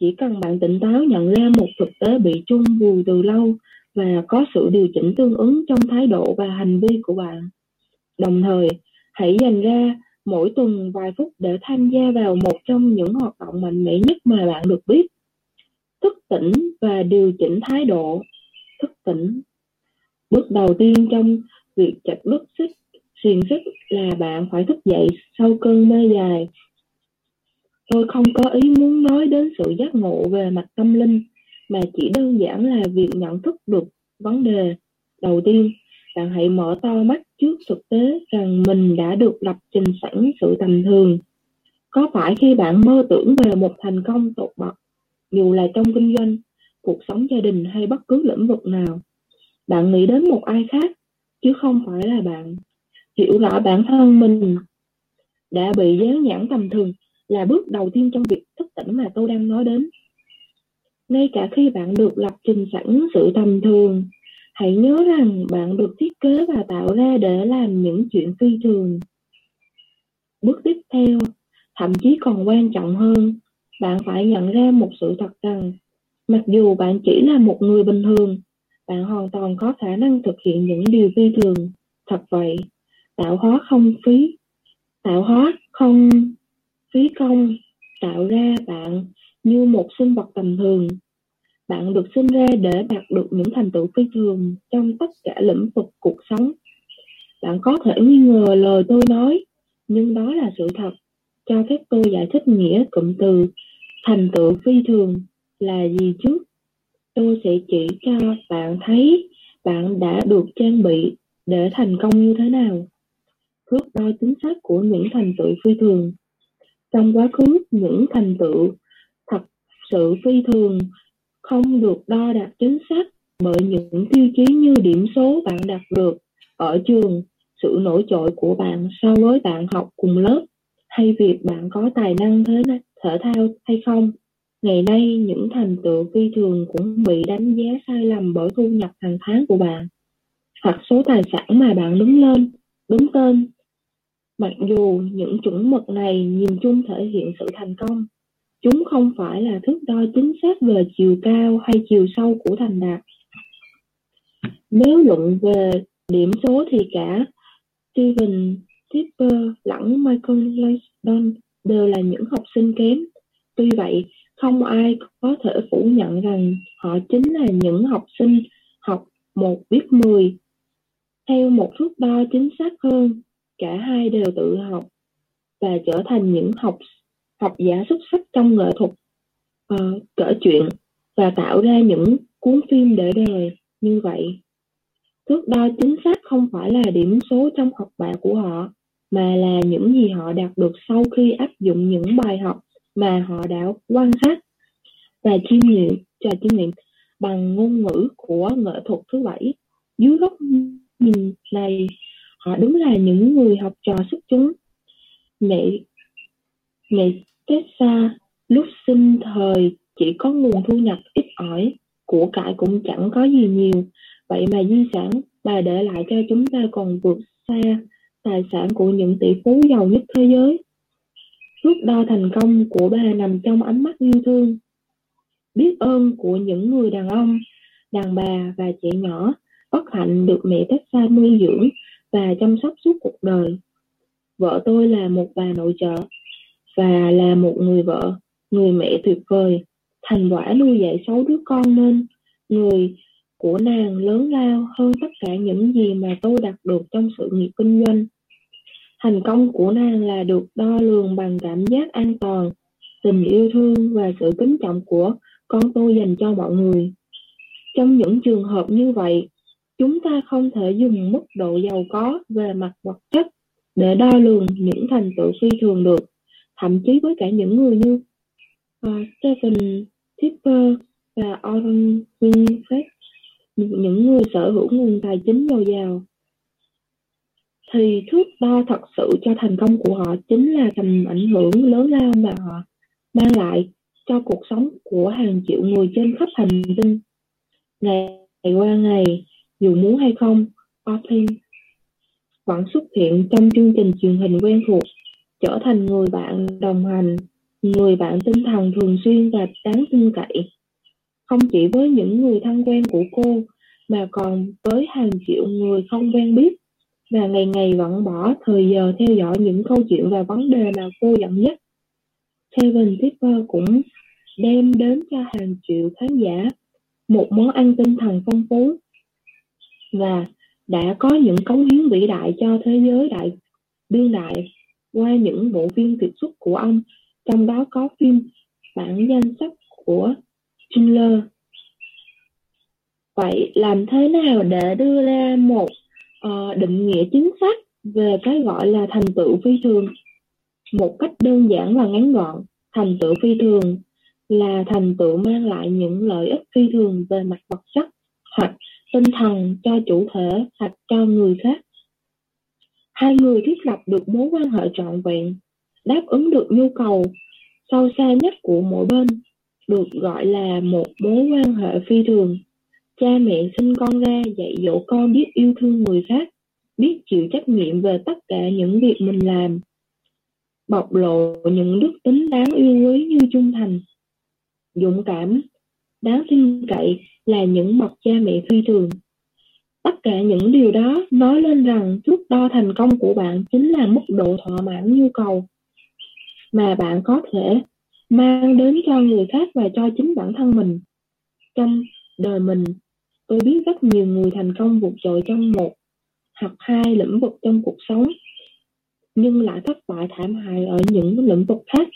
chỉ cần bạn tỉnh táo nhận ra một thực tế bị chung vùi từ lâu và có sự điều chỉnh tương ứng trong thái độ và hành vi của bạn. Đồng thời, hãy dành ra mỗi tuần vài phút để tham gia vào một trong những hoạt động mạnh mẽ nhất mà bạn được biết. Thức tỉnh và điều chỉnh thái độ. Thức tỉnh. Bước đầu tiên trong việc chặt đứt xích xiềng xích là bạn phải thức dậy sau cơn mê dài. Tôi không có ý muốn nói đến sự giác ngộ về mặt tâm linh, mà chỉ đơn giản là việc nhận thức được vấn đề đầu tiên bạn hãy mở to mắt trước thực tế rằng mình đã được lập trình sẵn sự tầm thường. Có phải khi bạn mơ tưởng về một thành công tột bậc, dù là trong kinh doanh, cuộc sống gia đình hay bất cứ lĩnh vực nào, bạn nghĩ đến một ai khác, chứ không phải là bạn? Hiểu rõ bản thân mình đã bị dán nhãn tầm thường là bước đầu tiên trong việc thức tỉnh mà tôi đang nói đến. Ngay cả khi bạn được lập trình sẵn sự tầm thường hãy nhớ rằng bạn được thiết kế và tạo ra để làm những chuyện phi thường. Bước tiếp theo, thậm chí còn quan trọng hơn, bạn phải nhận ra một sự thật rằng, mặc dù bạn chỉ là một người bình thường, bạn hoàn toàn có khả năng thực hiện những điều phi thường. Thật vậy, tạo hóa không phí, tạo hóa không phí công tạo ra bạn như một sinh vật tầm thường bạn được sinh ra để đạt được những thành tựu phi thường trong tất cả lĩnh vực cuộc sống. Bạn có thể nghi ngờ lời tôi nói, nhưng đó là sự thật. Cho phép tôi giải thích nghĩa cụm từ thành tựu phi thường là gì trước tôi sẽ chỉ cho bạn thấy bạn đã được trang bị để thành công như thế nào. Thước đo chính xác của những thành tựu phi thường. Trong quá khứ, những thành tựu thật sự phi thường không được đo đạt chính xác bởi những tiêu chí như điểm số bạn đạt được, ở trường, sự nổi trội của bạn so với bạn học cùng lớp, hay việc bạn có tài năng thế thể thao hay không. Ngày nay, những thành tựu phi thường cũng bị đánh giá sai lầm bởi thu nhập hàng tháng của bạn. Hoặc số tài sản mà bạn đứng lên, đứng tên. Mặc dù những chuẩn mực này nhìn chung thể hiện sự thành công chúng không phải là thước đo chính xác về chiều cao hay chiều sâu của thành đạt nếu luận về điểm số thì cả Steven Tipper lẫn Michael Landon đều là những học sinh kém. Tuy vậy, không ai có thể phủ nhận rằng họ chính là những học sinh học một biết mười. Theo một thước đo chính xác hơn, cả hai đều tự học và trở thành những học học giả xuất sắc trong nghệ thuật uh, kể chuyện và tạo ra những cuốn phim để đời như vậy. Thước đo chính xác không phải là điểm số trong học bạ của họ mà là những gì họ đạt được sau khi áp dụng những bài học mà họ đã quan sát và chiêm nghiệm trò chiêm nghiệm bằng ngôn ngữ của nghệ thuật thứ bảy. Dưới góc nhìn này họ đúng là những người học trò xuất chúng ngày Tết xa, lúc sinh thời chỉ có nguồn thu nhập ít ỏi của cải cũng chẳng có gì nhiều. Vậy mà di sản bà để lại cho chúng ta còn vượt xa tài sản của những tỷ phú giàu nhất thế giới. Thước đo thành công của bà nằm trong ánh mắt yêu thương biết ơn của những người đàn ông đàn bà và trẻ nhỏ bất hạnh được mẹ Tessa nuôi dưỡng và chăm sóc suốt cuộc đời. Vợ tôi là một bà nội trợ và là một người vợ, người mẹ tuyệt vời. Thành quả nuôi dạy sáu đứa con nên người của nàng lớn lao hơn tất cả những gì mà tôi đạt được trong sự nghiệp kinh doanh. Thành công của nàng là được đo lường bằng cảm giác an toàn, tình yêu thương và sự kính trọng của con tôi dành cho mọi người. Trong những trường hợp như vậy, chúng ta không thể dùng mức độ giàu có về mặt vật chất để đo lường những thành tựu phi thường được thậm chí với cả những người như uh, Stephen Tipper và Warren Buffett những người sở hữu nguồn tài chính dồi dào. Thì thước đo thật sự cho thành công của họ chính là tầm ảnh hưởng lớn lao mà họ mang lại cho cuộc sống của hàng triệu người trên khắp hành tinh. Ngày qua ngày dù muốn hay không Oprah vẫn xuất hiện trong chương trình truyền hình quen thuộc trở thành người bạn đồng hành, người bạn tinh thần thường xuyên và đáng tin cậy không chỉ với những người thân quen của cô, mà còn với hàng triệu người không quen biết, và ngày ngày vẫn bỏ thời giờ theo dõi những câu chuyện và vấn đề mà cô dẫn dắt. Kevin Tipper cũng đem đến cho hàng triệu khán giả một món ăn tinh thần phong phú, và đã có những cống hiến vĩ đại cho thế giới đại, đương đại qua những bộ phim tuyệt xuất của ông trong đó có phim bản danh sách của Schindler. Vậy làm thế nào để đưa ra một uh, định nghĩa chính xác về cái gọi là thành tựu phi thường? Một cách đơn giản và ngắn gọn thành tựu phi thường là thành tựu mang lại những lợi ích phi thường về mặt vật chất hoặc tinh thần cho chủ thể hoặc cho người khác hai người thiết lập được mối quan hệ trọn vẹn, đáp ứng được nhu cầu sâu xa nhất của mỗi bên, được gọi là một mối quan hệ phi thường. Cha mẹ sinh con ra dạy dỗ con biết yêu thương người khác, biết chịu trách nhiệm về tất cả những việc mình làm. Bộc lộ những đức tính đáng yêu quý như trung thành, dũng cảm, đáng tin cậy là những bậc cha mẹ phi thường tất cả những điều đó nói lên rằng thước đo thành công của bạn chính là mức độ thỏa mãn nhu cầu mà bạn có thể mang đến cho người khác và cho chính bản thân mình. Trong đời mình, tôi biết rất nhiều người thành công vượt trội trong một hoặc hai lĩnh vực trong cuộc sống, nhưng lại thất bại thảm hại ở những lĩnh vực khác.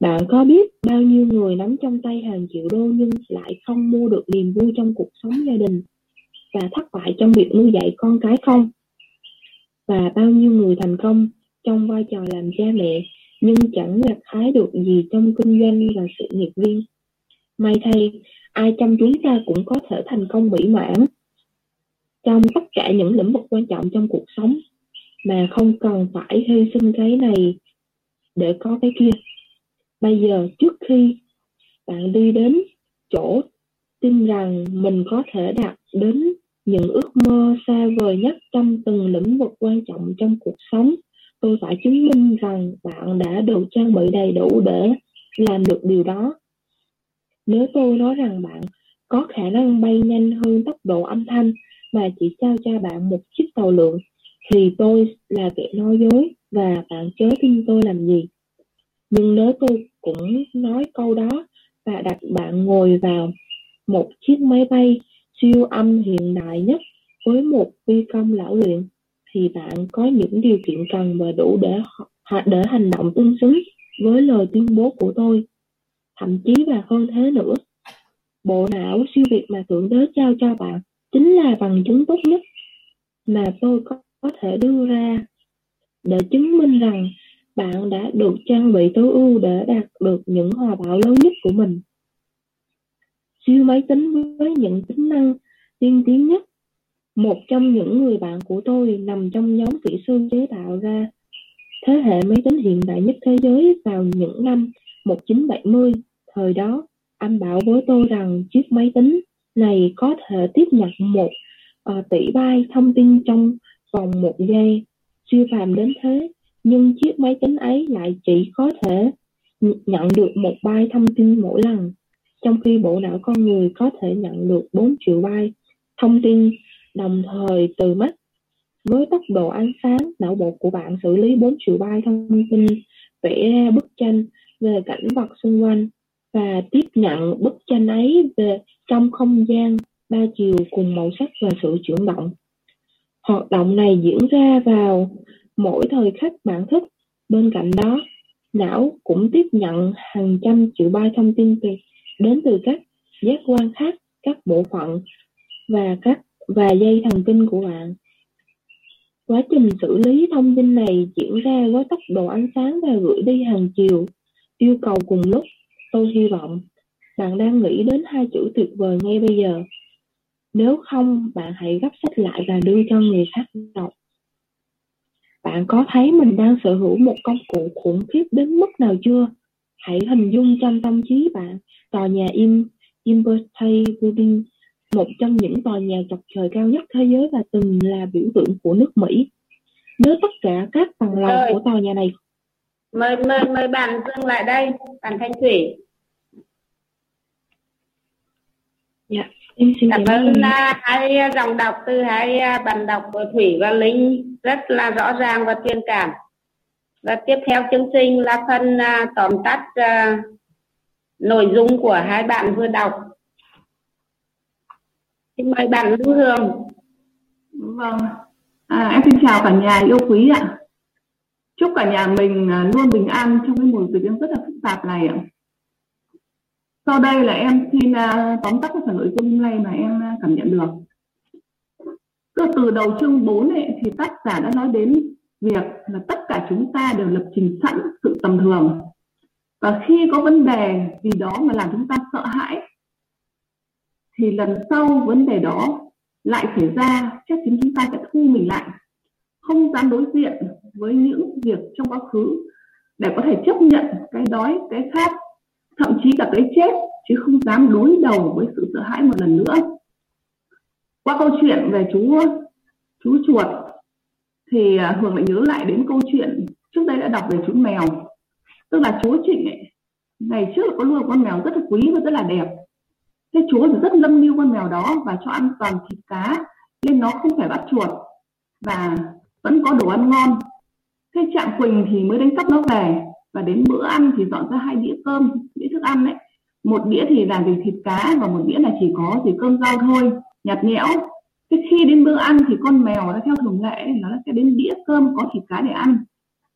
Bạn có biết bao nhiêu người nắm trong tay hàng triệu đô nhưng lại không mua được niềm vui trong cuộc sống gia đình? Và thất bại trong việc nuôi dạy con cái không? Và bao nhiêu người thành công trong vai trò làm cha mẹ nhưng chẳng gặt hái được gì trong kinh doanh và sự nghiệp riêng. May thay, ai trong chúng ta cũng có thể thành công mỹ mãn trong tất cả những lĩnh vực quan trọng trong cuộc sống mà không cần phải hy sinh cái này để có cái kia. Bây giờ trước khi bạn đi đến chỗ tin rằng mình có thể đạt đến những ước mơ xa vời nhất trong từng lĩnh vực quan trọng trong cuộc sống. Tôi phải chứng minh rằng bạn đã được trang bị đầy đủ để làm được điều đó. Nếu tôi nói rằng bạn có khả năng bay nhanh hơn tốc độ âm thanh mà chỉ trao cho bạn một chiếc tàu lượn, thì tôi là kẻ nói dối và bạn chớ tin tôi làm gì. Nhưng nếu tôi cũng nói câu đó và đặt bạn ngồi vào một chiếc máy bay siêu âm hiện đại nhất với một phi công lão luyện thì bạn có những điều kiện cần và đủ để để hành động tương xứng với lời tuyên bố của tôi. Thậm chí và hơn thế nữa bộ não siêu việt mà thượng đế trao cho bạn chính là bằng chứng tốt nhất mà tôi có, có thể đưa ra để chứng minh rằng bạn đã được trang bị tối ưu để đạt được những hòa bảo lớn nhất của mình siêu máy tính với những tính năng tiên tiến nhất. Một trong những người bạn của tôi nằm trong nhóm kỹ sư chế tạo ra thế hệ máy tính hiện đại nhất thế giới vào những năm 1970. Thời đó, anh bảo với tôi rằng chiếc máy tính này có thể tiếp nhận một uh, tỷ byte thông tin trong vòng một giây. Siêu phàm đến thế, nhưng chiếc máy tính ấy lại chỉ có thể nhận được một byte thông tin mỗi lần trong khi bộ não con người có thể nhận được 4 triệu byte thông tin đồng thời từ mắt. Với tốc độ ánh sáng, não bộ của bạn xử lý 4 triệu byte thông tin, vẽ ra bức tranh về cảnh vật xung quanh và tiếp nhận bức tranh ấy về trong không gian ba chiều cùng màu sắc và sự chuyển động. Hoạt động này diễn ra vào mỗi thời khắc bạn thức. Bên cạnh đó, não cũng tiếp nhận hàng trăm triệu byte thông tin từ đến từ các giác quan khác, các bộ phận và các và dây thần kinh của bạn. Quá trình xử lý thông tin này diễn ra với tốc độ ánh sáng và gửi đi hàng chiều, yêu cầu cùng lúc. Tôi hy vọng bạn đang nghĩ đến hai chữ tuyệt vời ngay bây giờ. Nếu không, bạn hãy gấp sách lại và đưa cho người khác đọc. Bạn có thấy mình đang sở hữu một công cụ khủng khiếp đến mức nào chưa? Hãy hình dung trong tâm trí bạn tòa nhà Im Empire Building, một trong những tòa nhà chọc trời cao nhất thế giới và từng là biểu tượng của nước Mỹ. Nếu tất cả các tầng lầu của tòa nhà này mời mời mời bạn dừng lại đây, bạn Thanh Thủy. Dạ, em xin cảm ơn uh, hai dòng đọc từ hai uh, bạn đọc của Thủy và Linh rất là rõ ràng và truyền cảm. Và tiếp theo chương trình là phần uh, tóm tắt uh, nội dung của hai bạn vừa đọc. Xin mời bạn Lưu Hương. Vâng, à, em xin chào cả nhà yêu quý ạ. Chúc cả nhà mình à, luôn bình an trong cái mùa dịch rất là phức tạp này ạ. Sau đây là em xin à, tóm tắt cái phần nội dung nay mà em à, cảm nhận được. Cơ từ đầu chương 4 ấy, thì tác giả đã nói đến việc là tất cả chúng ta đều lập trình sẵn sự tầm thường và khi có vấn đề gì đó mà làm chúng ta sợ hãi, thì lần sau vấn đề đó lại xảy ra, chắc chắn chúng ta sẽ thu mình lại. Không dám đối diện với những việc trong quá khứ để có thể chấp nhận cái đói, cái khát, thậm chí cả cái chết, chứ không dám đối đầu với sự sợ hãi một lần nữa. Qua câu chuyện về chú chú chuột, thì à, hường lại nhớ lại đến câu chuyện trước đây đã đọc về chú mèo tức là chúa trịnh ấy, ngày trước có nuôi con mèo rất là quý và rất là đẹp. Thế chúa thì rất lâm niu con mèo đó và cho ăn toàn thịt cá nên nó không phải bắt chuột và vẫn có đồ ăn ngon. Thế trạng quỳnh thì mới đánh cắp nó về và đến bữa ăn thì dọn ra hai đĩa cơm đĩa thức ăn đấy một đĩa thì là gì thịt cá và một đĩa là chỉ có gì cơm rau thôi nhạt nhẽo. Thế khi đến bữa ăn thì con mèo nó theo thường lệ nó sẽ đến đĩa cơm có thịt cá để ăn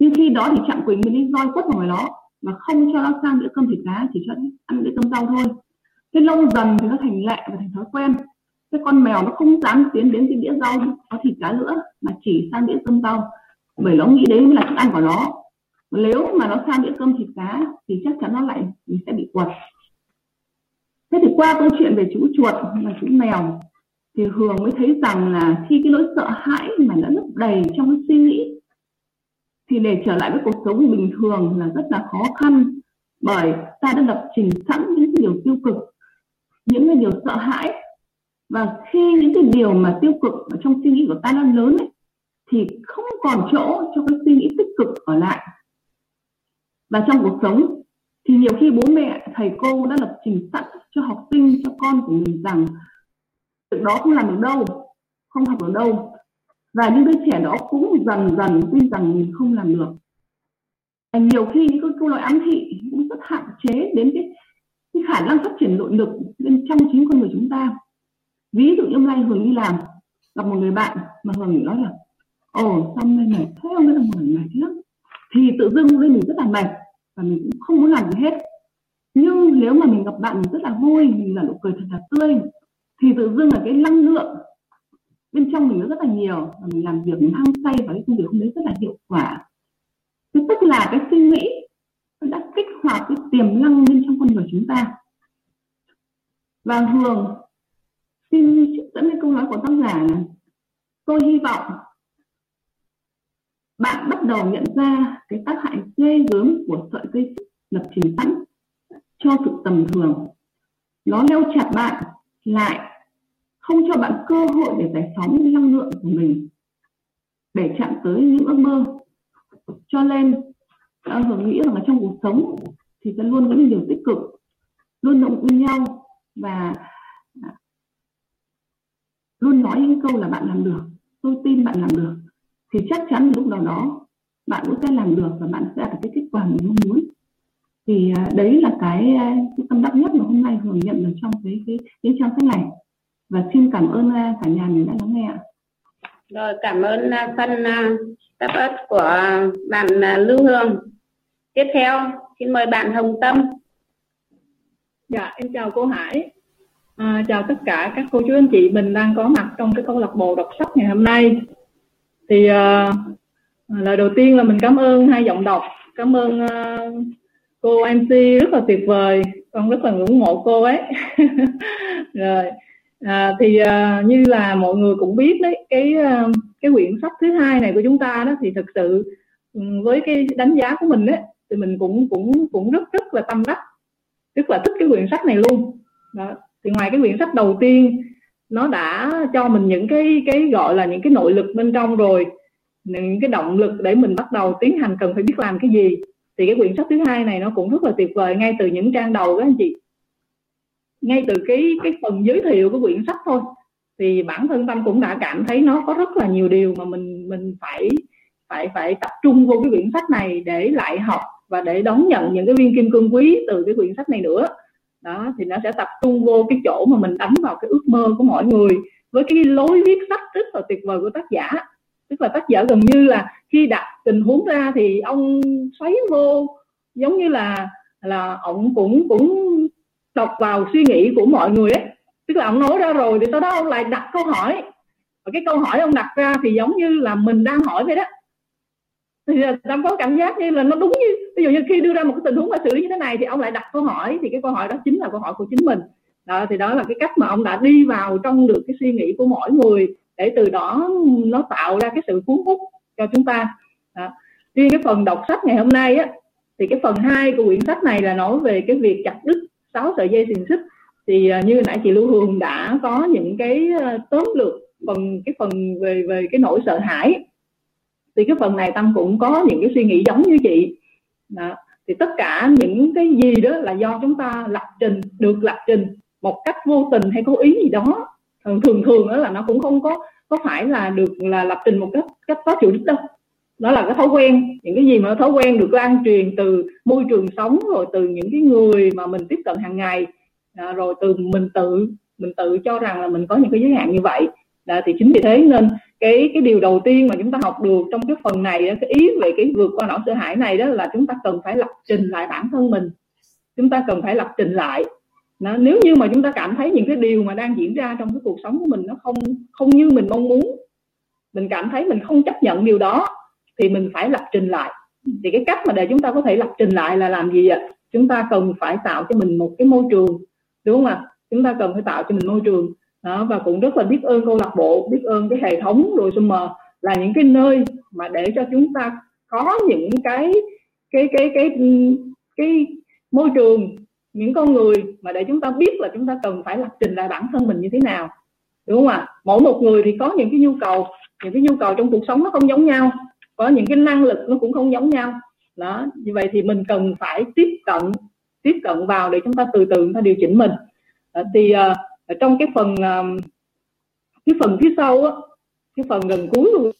nhưng khi đó thì trạng quỳnh mới đi roi quất vào người đó mà không cho nó sang bữa cơm thịt cá, chỉ cho ăn bữa cơm rau thôi. Thế lâu dần thì nó thành lệ và thành thói quen. Cái con mèo nó không dám tiến đến cái đĩa rau, có thịt cá nữa, mà chỉ sang đĩa cơm rau. Bởi nó nghĩ đấy mới là thức ăn của nó. Nếu mà nó sang đĩa cơm thịt cá thì chắc chắn nó lại mình sẽ bị quật. Thế thì qua câu chuyện về chú chuột và chú mèo, thì hường mới thấy rằng là khi cái nỗi sợ hãi mà nó lấp đầy trong cái suy nghĩ thì để trở lại với cuộc sống bình thường là rất là khó khăn bởi ta đã lập trình sẵn những cái điều tiêu cực những cái điều sợ hãi. Và khi những cái điều mà tiêu cực ở trong suy nghĩ của ta nó lớn ấy, thì không còn chỗ cho cái suy nghĩ tích cực ở lại. Và trong cuộc sống thì nhiều khi bố mẹ thầy cô đã lập trình sẵn cho học sinh cho con của mình rằng việc đó không làm được đâu không học được đâu và những đứa trẻ đó cũng dần dần tin rằng mình không làm được. Và nhiều khi những cái câu nói ám thị cũng rất hạn chế đến cái, cái khả năng phát triển nội lực bên trong chính con người chúng ta. Ví dụ như hôm nay hường đi làm gặp một người bạn mà hường nói là ồ sao hôm nay mệt thế? Ông ấy là một người mệt lắm. Thì tự dưng lên mình rất là mệt và mình cũng không muốn làm gì hết. Nhưng nếu mà mình gặp bạn mình rất là vui mình là nụ cười thật là tươi thì tự dưng là cái năng lượng bên trong mình nó rất là nhiều và mình làm việc mình hăng say và cái công việc không đấy rất là hiệu quả. Thế tức là cái suy nghĩ nó đã kích hoạt cái tiềm năng bên trong con người chúng ta. Và hường xin dẫn đến câu nói của tác giả là, tôi hy vọng bạn bắt đầu nhận ra cái tác hại ghê gớm của sợi dây lập trình sẵn cho sự tầm thường. Nó leo chặt bạn lại không cho bạn cơ hội để giải phóng năng lượng của mình để chạm tới những ước mơ. Cho nên hưởng nghĩ rằng là trong cuộc sống thì sẽ luôn có những điều tích cực luôn động viên nhau và à, luôn nói những câu là bạn làm được tôi tin bạn làm được. Thì chắc chắn lúc nào đó bạn cũng sẽ làm được và bạn sẽ đạt được cái kết quả mình mong muốn. Thì à, đấy là cái, à, cái tâm đắc nhất mà hôm nay hưởng nhận được trong cái cái, cái trang sách này và xin cảm ơn à, cả nhà mình đã lắng nghe ạ. Rồi cảm ơn phân đáp ớt của bạn Lưu Hương. Tiếp theo xin mời bạn Hồng Tâm. Dạ em chào cô Hải. À, chào tất cả các cô chú anh chị mình đang có mặt trong cái câu lạc bộ đọc sách ngày hôm nay. Thì uh, lời đầu tiên là mình cảm ơn hai giọng đọc. Cảm ơn uh, cô MC rất là tuyệt vời. Con rất là ngưỡng mộ cô ấy. Rồi à, thì uh, như là mọi người cũng biết đấy cái uh, cái quyển sách thứ hai này của chúng ta đó thì thực sự um, với cái đánh giá của mình đấy thì mình cũng cũng cũng rất rất là tâm đắc rất là thích cái quyển sách này luôn đó. thì ngoài cái quyển sách đầu tiên nó đã cho mình những cái cái gọi là những cái nội lực bên trong rồi những cái động lực để mình bắt đầu tiến hành cần phải biết làm cái gì thì cái quyển sách thứ hai này nó cũng rất là tuyệt vời ngay từ những trang đầu các anh chị ngay từ cái cái phần giới thiệu của quyển sách thôi. Thì bản thân tâm cũng đã cảm thấy nó có rất là nhiều điều mà mình mình phải phải phải tập trung vô cái quyển sách này để lại học và để đón nhận những cái viên kim cương quý từ cái quyển sách này nữa. Đó, thì nó sẽ tập trung vô cái chỗ mà mình đánh vào cái ước mơ của mọi người với cái lối viết sách rất là tuyệt vời của tác giả. Tức là tác giả gần như là khi đặt tình huống ra thì ông xoáy vô, giống như là là ông cũng cũng đọc vào suy nghĩ của mọi người ấy. Tức là ông nói ra rồi thì sau đó ông lại đặt câu hỏi. Và cái câu hỏi ông đặt ra thì giống như là mình đang hỏi vậy đó. Thì à, tâm có cảm giác như là nó đúng như, ví dụ như khi đưa ra một cái tình huống mà xử lý như thế này thì ông lại đặt câu hỏi thì cái câu hỏi đó chính là câu hỏi của chính mình. Đó, thì đó là cái cách mà ông đã đi vào trong được cái suy nghĩ của mỗi người để từ đó nó tạo ra cái sự cuốn hút cho chúng ta. Đó. riêng cái phần đọc sách ngày hôm nay á, thì cái phần 2 của quyển sách này là nói về cái việc chặt đứt sáu sợi dây xiềng xích. Thì à, như nãy chị Lưu Hương đã có những cái à, tóm lược phần, cái phần về về cái nỗi sợ hãi. Thì cái phần này tâm cũng có những cái suy nghĩ giống như chị. Đó. thì tất cả những cái gì đó là do chúng ta lập trình, được lập trình một cách vô tình hay cố ý gì đó. Thường thường thường đó là nó cũng không có có phải là được là lập trình một cách cách có chủ đích đâu đó là cái thói quen những cái gì mà thói quen được lan truyền từ môi trường sống rồi từ những cái người mà mình tiếp cận hàng ngày. À, rồi từ mình tự mình tự cho rằng là mình có những cái giới hạn như vậy. À, thì chính vì thế nên cái cái điều đầu tiên mà chúng ta học được trong cái phần này cái ý về cái vượt qua nỗi sợ hãi này đó là chúng ta cần phải lập trình lại bản thân mình. Chúng ta cần phải lập trình lại. Đó, nếu như mà chúng ta cảm thấy những cái điều mà đang diễn ra trong cái cuộc sống của mình nó không không như mình mong muốn mình cảm thấy mình không chấp nhận điều đó thì mình phải lập trình lại. Thì cái cách mà để chúng ta có thể lập trình lại là làm gì ạ? Chúng ta cần phải tạo cho mình một cái môi trường đúng không ạ? Chúng ta cần phải tạo cho mình môi trường. Đó và cũng rất là biết ơn câu lạc bộ biết ơn cái hệ thống rồi mờ là những cái nơi mà để cho chúng ta có những cái cái cái cái cái, cái môi trường những con người mà để chúng ta biết là chúng ta cần phải lập trình lại bản thân mình như thế nào đúng không ạ? Mỗi một người thì có những cái nhu cầu những cái nhu cầu trong cuộc sống nó không giống nhau có những cái năng lực nó cũng không giống nhau. Đó như vậy thì mình cần phải tiếp cận tiếp cận vào để chúng ta từ từ chúng ta điều chỉnh mình. Đó, thì uh, trong cái phần uh, cái phần phía sau á cái phần gần cuối luôn.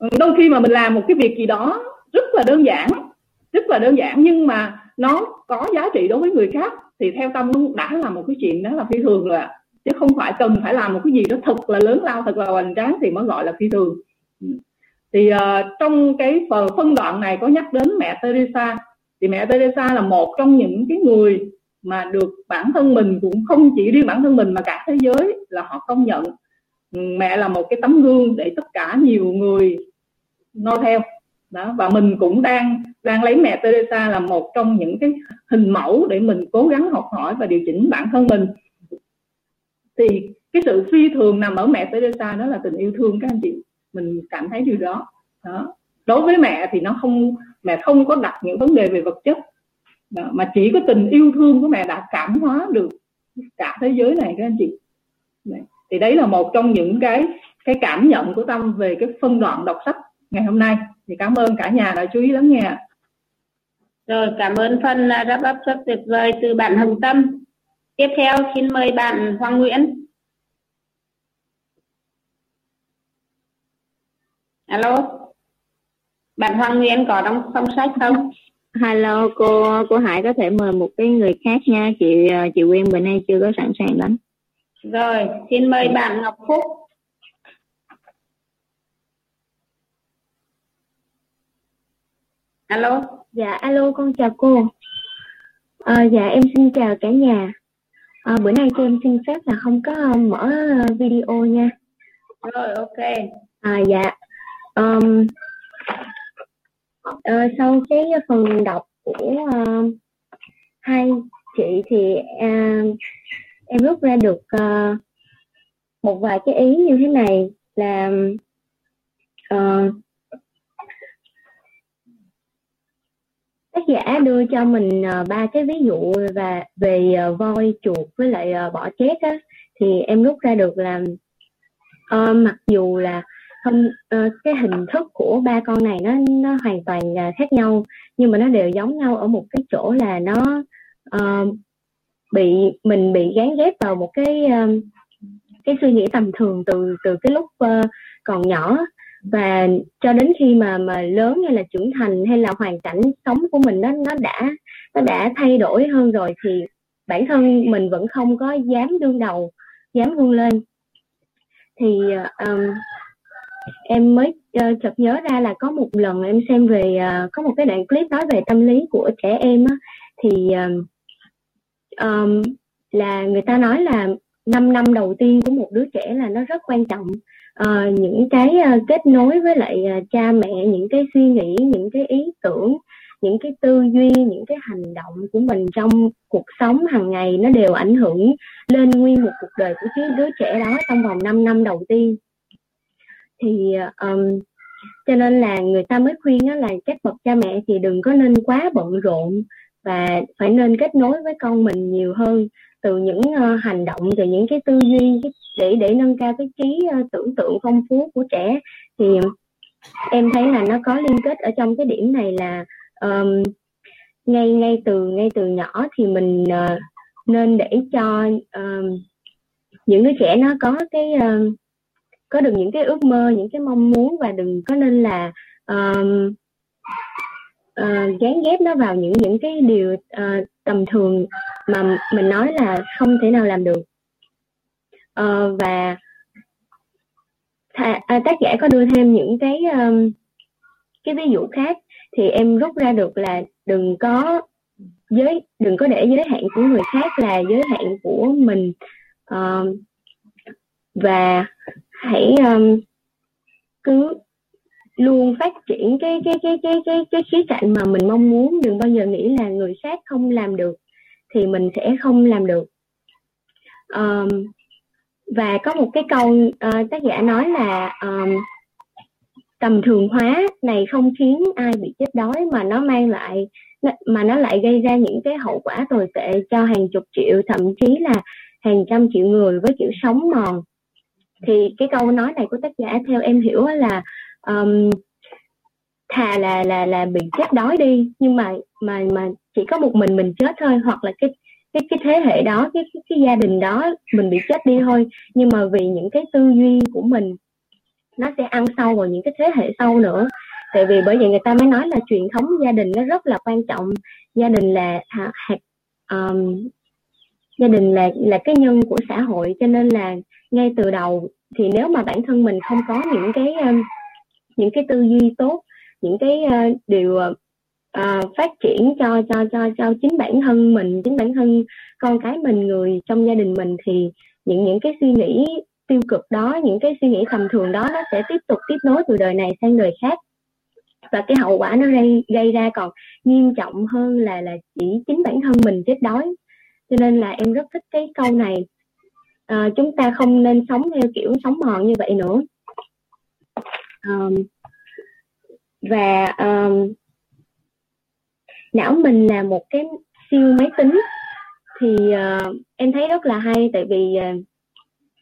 Ừ, đôi khi mà mình làm một cái việc gì đó rất là đơn giản rất là đơn giản nhưng mà nó có giá trị đối với người khác thì theo tâm nó đã là một cái chuyện đó là phi thường rồi ạ. Chứ không phải cần phải làm một cái gì đó thật là lớn lao thật là hoành tráng thì mới gọi là phi thường. Ừ. Thì uh, trong cái phần phân đoạn này có nhắc đến mẹ Teresa. Thì mẹ Teresa là một trong những cái người mà được bản thân mình cũng không chỉ riêng bản thân mình mà cả thế giới là họ công nhận. Ừ, mẹ là một cái tấm gương để tất cả nhiều người noi theo. Đó và mình cũng đang đang lấy mẹ Teresa là một trong những cái hình mẫu để mình cố gắng học hỏi và điều chỉnh bản thân mình. Thì cái sự phi thường nằm ở mẹ Teresa đó là tình yêu thương các anh chị. Mình cảm thấy điều đó. Đó. Đối với mẹ thì nó không mẹ không có đặt những vấn đề về vật chất. Đó, mà chỉ có tình yêu thương của mẹ đã cảm hóa được cả thế giới này các anh chị. Thì đấy là một trong những cái cái cảm nhận của tâm về cái phân đoạn đọc sách ngày hôm nay. Thì cảm ơn cả nhà đã chú ý lắng nghe rồi cảm ơn phần wrap up rất tuyệt vời từ bạn Hồng Tâm. Tiếp theo xin mời bạn Hoàng Nguyễn. Alo? Bạn Hoàng Nguyễn có trong song sách không? Hello cô cô Hải có thể mời một cái người khác nha. Chị chị Quyên bữa nay chưa có sẵn sàng lắm. Rồi xin mời bạn Ngọc Phúc alo? Dạ alo con chào cô. À, dạ em xin chào cả nhà. À, bữa nay cho em xin phép là không có mở video nha. Rồi ok. À dạ. Um, uh, sau cái phần đọc của uh, hai chị thì uh, em rút ra được uh, một vài cái ý như thế này là uh, tác giả đưa cho mình uh, ba cái ví dụ và về uh, voi chuột với lại uh, bọ chết á. Thì em rút ra được là uh, mặc dù là không uh, cái hình thức của ba con này nó nó hoàn toàn uh, khác nhau nhưng mà nó đều giống nhau ở một cái chỗ là nó uh, bị mình bị gán ghép vào một cái uh, cái suy nghĩ tầm thường từ từ cái lúc uh, còn nhỏ và cho đến khi mà mà lớn hay là trưởng thành hay là hoàn cảnh sống của mình nó nó đã nó đã thay đổi hơn rồi thì bản thân mình vẫn không có dám đương đầu dám vươn lên. Thì um, em mới uh, chợt nhớ ra là có một lần em xem về uh, có một cái đoạn clip nói về tâm lý của trẻ em á, thì um, um, là người ta nói là 5 năm đầu tiên của một đứa trẻ là nó rất quan trọng uh, những cái uh, kết nối với lại uh, cha mẹ những cái suy nghĩ những cái ý tưởng những cái tư duy những cái hành động của mình trong cuộc sống hàng ngày nó đều ảnh hưởng lên nguyên một cuộc đời của cái đứa trẻ đó trong vòng 5 năm đầu tiên. Thì um, cho nên là người ta mới khuyên đó là các bậc cha mẹ thì đừng có nên quá bận rộn và phải nên kết nối với con mình nhiều hơn từ những uh, hành động từ những cái tư duy để để nâng cao cái trí uh, tưởng tượng phong phú của trẻ thì em thấy là nó có liên kết ở trong cái điểm này là um, ngay ngay từ ngay từ nhỏ thì mình uh, nên để cho um, những đứa trẻ nó có cái uh, có được những cái ước mơ những cái mong muốn và đừng có nên là um, uh, gán ghép nó vào những những cái điều uh, tầm thường mà mình nói là không thể nào làm được. Uh, và thà, à, tác giả có đưa thêm những cái um, cái ví dụ khác thì em rút ra được là đừng có giới đừng có để giới hạn của người khác là giới hạn của mình. Uh, và hãy um, cứ luôn phát triển cái cái cái cái cái cái khía cạnh mà mình mong muốn. Đừng bao giờ nghĩ là người khác không làm được thì mình sẽ không làm được. Um, và có một cái câu uh, tác giả nói là um, tầm thường hóa này không khiến ai bị chết đói mà nó mang lại mà nó lại gây ra những cái hậu quả tồi tệ cho hàng chục triệu thậm chí là hàng trăm triệu người với kiểu sống mòn. Thì cái câu nói này của tác giả theo em hiểu là um, thà là là là bị chết đói đi nhưng mà mà mà chỉ có một mình mình chết thôi hoặc là cái cái cái thế hệ đó cái cái, cái gia đình đó mình bị chết đi thôi. Nhưng mà vì những cái tư duy của mình nó sẽ ăn sâu vào những cái thế hệ sau nữa. Tại vì bởi vậy người ta mới nói là truyền thống gia đình nó rất là quan trọng. Gia đình là hạt um, gia đình là là cái nhân của xã hội cho nên là ngay từ đầu thì nếu mà bản thân mình không có những cái um, những cái tư duy tốt những cái uh, điều ờ, uh, phát triển cho cho cho cho chính bản thân mình chính bản thân con cái mình người trong gia đình mình thì những những cái suy nghĩ tiêu cực đó những cái suy nghĩ tầm thường đó nó sẽ tiếp tục tiếp nối từ đời này sang đời khác. Và cái hậu quả nó gây gây ra còn nghiêm trọng hơn là là chỉ chính bản thân mình chết đói. Cho nên là em rất thích cái câu này. À, chúng ta không nên sống theo kiểu sống mòn như vậy nữa. Um, và um, não mình là một cái siêu máy tính thì uh, em thấy rất là hay tại vì uh,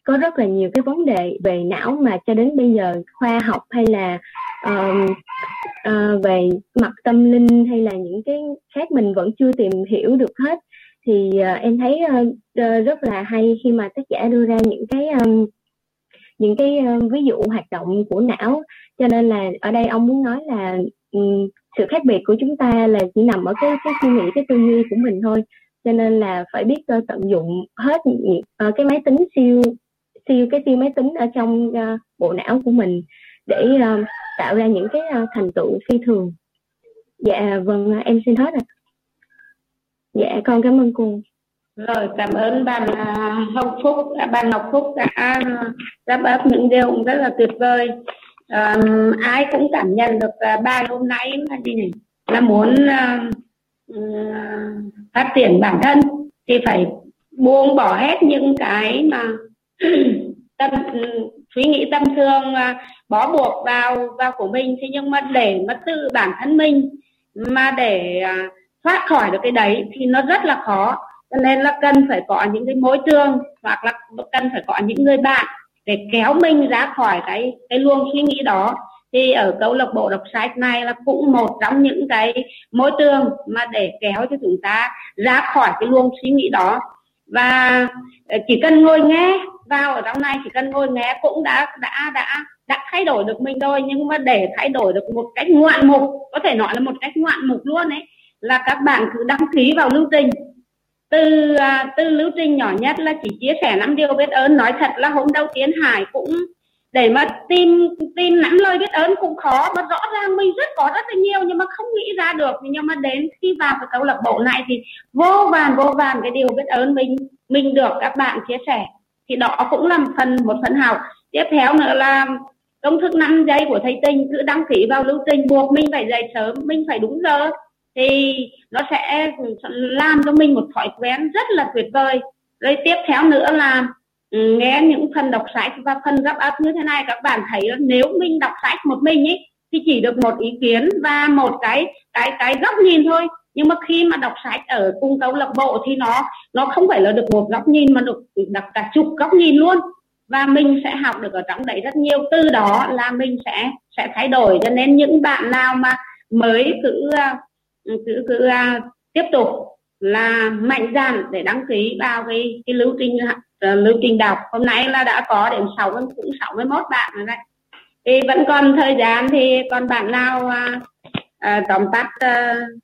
có rất là nhiều cái vấn đề về não mà cho đến bây giờ khoa học hay là uh, uh, về mặt tâm linh hay là những cái khác mình vẫn chưa tìm hiểu được hết. Thì uh, em thấy uh, rất là hay khi mà tác giả đưa ra những cái um, những cái uh, ví dụ hoạt động của não. Cho nên là ở đây ông muốn nói là um, sự khác biệt của chúng ta là chỉ nằm ở cái cái suy nghĩ cái tư duy của mình thôi. Cho nên là phải biết uh, tận dụng hết uh, cái máy tính siêu siêu cái siêu máy tính ở trong uh, bộ não của mình để uh, tạo ra những cái uh, thành tựu phi thường. Dạ vâng em xin hết rồi dạ con cảm ơn cô. Rồi cảm ơn bạn à, Hồng Phúc à, bạn Ngọc Phúc đã đáp ấp những điều rất là tuyệt vời um, ai cũng cảm nhận được à, uh, bài hôm nay là gì nhỉ là muốn uh, uh, phát triển bản thân thì phải buông bỏ hết những cái mà tâm suy nghĩ tâm thương uh, bó buộc vào vào của mình. Thế nhưng mà để mà tự bản thân mình mà để uh, thoát khỏi được cái đấy thì nó rất là khó. Cho nên là cần phải có những cái môi trường hoặc là cần phải có những người bạn để kéo mình ra khỏi cái cái luồng suy nghĩ đó. Thì ở câu lạc bộ đọc sách này là cũng một trong những cái môi trường mà để kéo cho chúng ta ra khỏi cái luồng suy nghĩ đó. Và ờ, chỉ cần ngồi nghe, vào ở trong này chỉ cần ngồi nghe cũng đã đã đã đã thay đổi được mình rồi. Nhưng mà để thay đổi được một cách ngoạn mục, có thể nói là một cách ngoạn mục luôn ấy, là các bạn cứ đăng ký vào lưu trình từ à, từ lưu trình nhỏ nhất là chỉ chia sẻ năm điều biết ơn. Nói thật là hôm đầu tiên hải cũng để mà tìm tìm nắm lời biết ơn cũng khó, mà rõ ràng mình rất có rất là nhiều nhưng mà không nghĩ ra được. Nhưng mà đến khi vào cái câu lạc bộ này thì vô vàn vô vàn cái điều biết ơn mình mình được các bạn chia sẻ. Thì đó cũng là một phần một phần học. Tiếp theo nữa là công thức 5 giây của thầy tình. Cứ đăng ký vào lưu trình, buộc mình phải dậy sớm, mình phải đúng giờ thì nó sẽ làm cho mình một thói quen rất là tuyệt vời. Rồi tiếp theo nữa là ừ, nghe những phần đọc sách và phần gấp ấp như thế này, các bạn thấy là nếu mình đọc sách một mình ấy thì chỉ được một ý kiến và một cái cái cái góc nhìn thôi. Nhưng mà khi mà đọc sách ở cung câu lạc bộ thì nó nó không phải là được một góc nhìn mà được đọc cả chục góc nhìn luôn. Và mình sẽ học được ở trong đấy rất nhiều. Từ đó là mình sẽ sẽ thay đổi. Cho nên những bạn nào mà mới cứ à, cứ cứ uh, tiếp tục là mạnh dạn để đăng ký vào cái cái lưu trình uh, lưu trình đọc. Hôm nay là đã có đến sáu cũng sáu mươi mốt bạn rồi đấy. Thì vẫn còn thời gian thì còn bạn nào uh, uh, tóm tắt uh,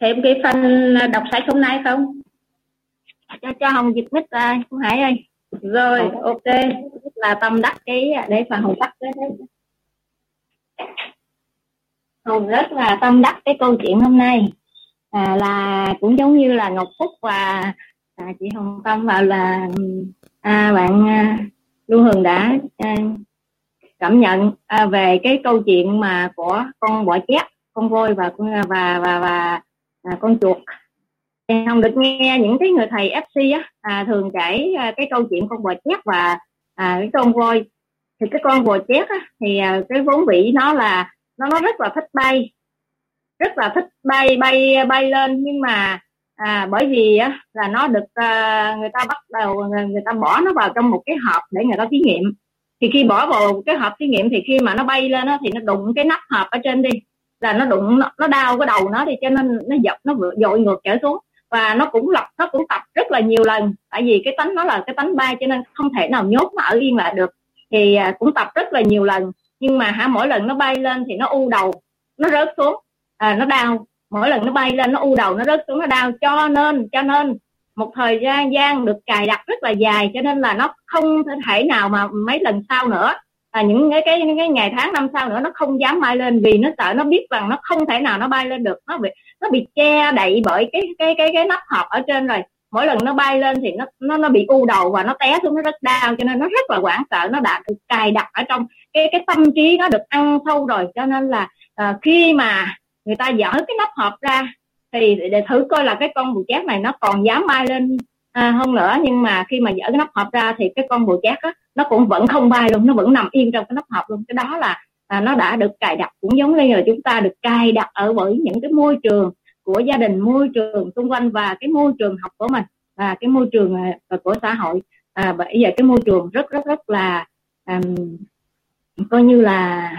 thêm cái phần đọc sách hôm nay không? Cho cho hồng dịch mít cô hải ơi. Rồi ok. là tâm đắc cái để phần hồng tắt cái Hồng rất là tâm đắc cái câu chuyện hôm nay. À, là cũng giống như là Ngọc Phúc và à, chị Hồng Tâm và là à, bạn à, Lưu Hường đã à, cảm nhận à, về cái câu chuyện mà của con bọ chét con voi và và và và, và à, con chuột. Thì không được nghe những cái người thầy FC á à, thường kể à, cái câu chuyện con bò chét và à, cái con voi. Thì cái con bò chét á, thì à, cái vốn vị nó là nó nó rất là thích bay. Rất là thích bay bay bay lên. Nhưng mà à, bởi vì á, là nó được à, người ta bắt đầu người ta bỏ nó vào trong một cái hộp để người ta thí nghiệm. Thì khi bỏ vào cái hộp thí nghiệm thì khi mà nó bay lên á, thì nó đụng cái nắp hộp ở trên đi. Là nó đụng nó, nó đau cái đầu nó thì cho nên nó dập nó dội ngược trở xuống. Và nó cũng lập nó cũng tập rất là nhiều lần. Tại vì cái tánh nó là cái tánh bay cho nên không thể nào nhốt nó ở yên lại được. Thì à, cũng tập rất là nhiều lần nhưng mà hả mỗi lần nó bay lên thì nó u đầu nó rớt xuống. À, nó đau. Mỗi lần nó bay lên nó u đầu nó rớt xuống nó đau. Cho nên cho nên một thời gian gian được cài đặt rất là dài cho nên là nó không thể nào mà mấy lần sau nữa. À, những cái cái cái ngày tháng năm sau nữa nó không dám bay lên vì nó sợ nó biết rằng nó không thể nào nó bay lên được. Nó bị nó bị che đậy bởi cái cái cái cái nắp hộp ở trên rồi. Mỗi lần nó bay lên thì nó nó nó bị u đầu và nó té xuống nó rất đau cho nên nó rất là hoảng sợ. Nó đã được cài đặt ở trong cái cái tâm trí nó được ăn sâu rồi cho nên là à, khi mà người ta dở cái nắp hộp ra thì để, để thử coi là cái con bù chát này nó còn dám bay lên à, hơn nữa. Nhưng mà khi mà dở cái nắp hộp ra thì cái con bù chát á nó cũng vẫn không bay luôn nó vẫn nằm yên trong cái nắp hộp luôn. Cái đó là à, nó đã được cài đặt cũng giống như là chúng ta được cài đặt ở bởi những cái môi trường của gia đình môi trường xung quanh và cái môi trường học của mình và cái môi trường à, của xã hội. À, bây giờ cái môi trường rất rất rất là um, coi như là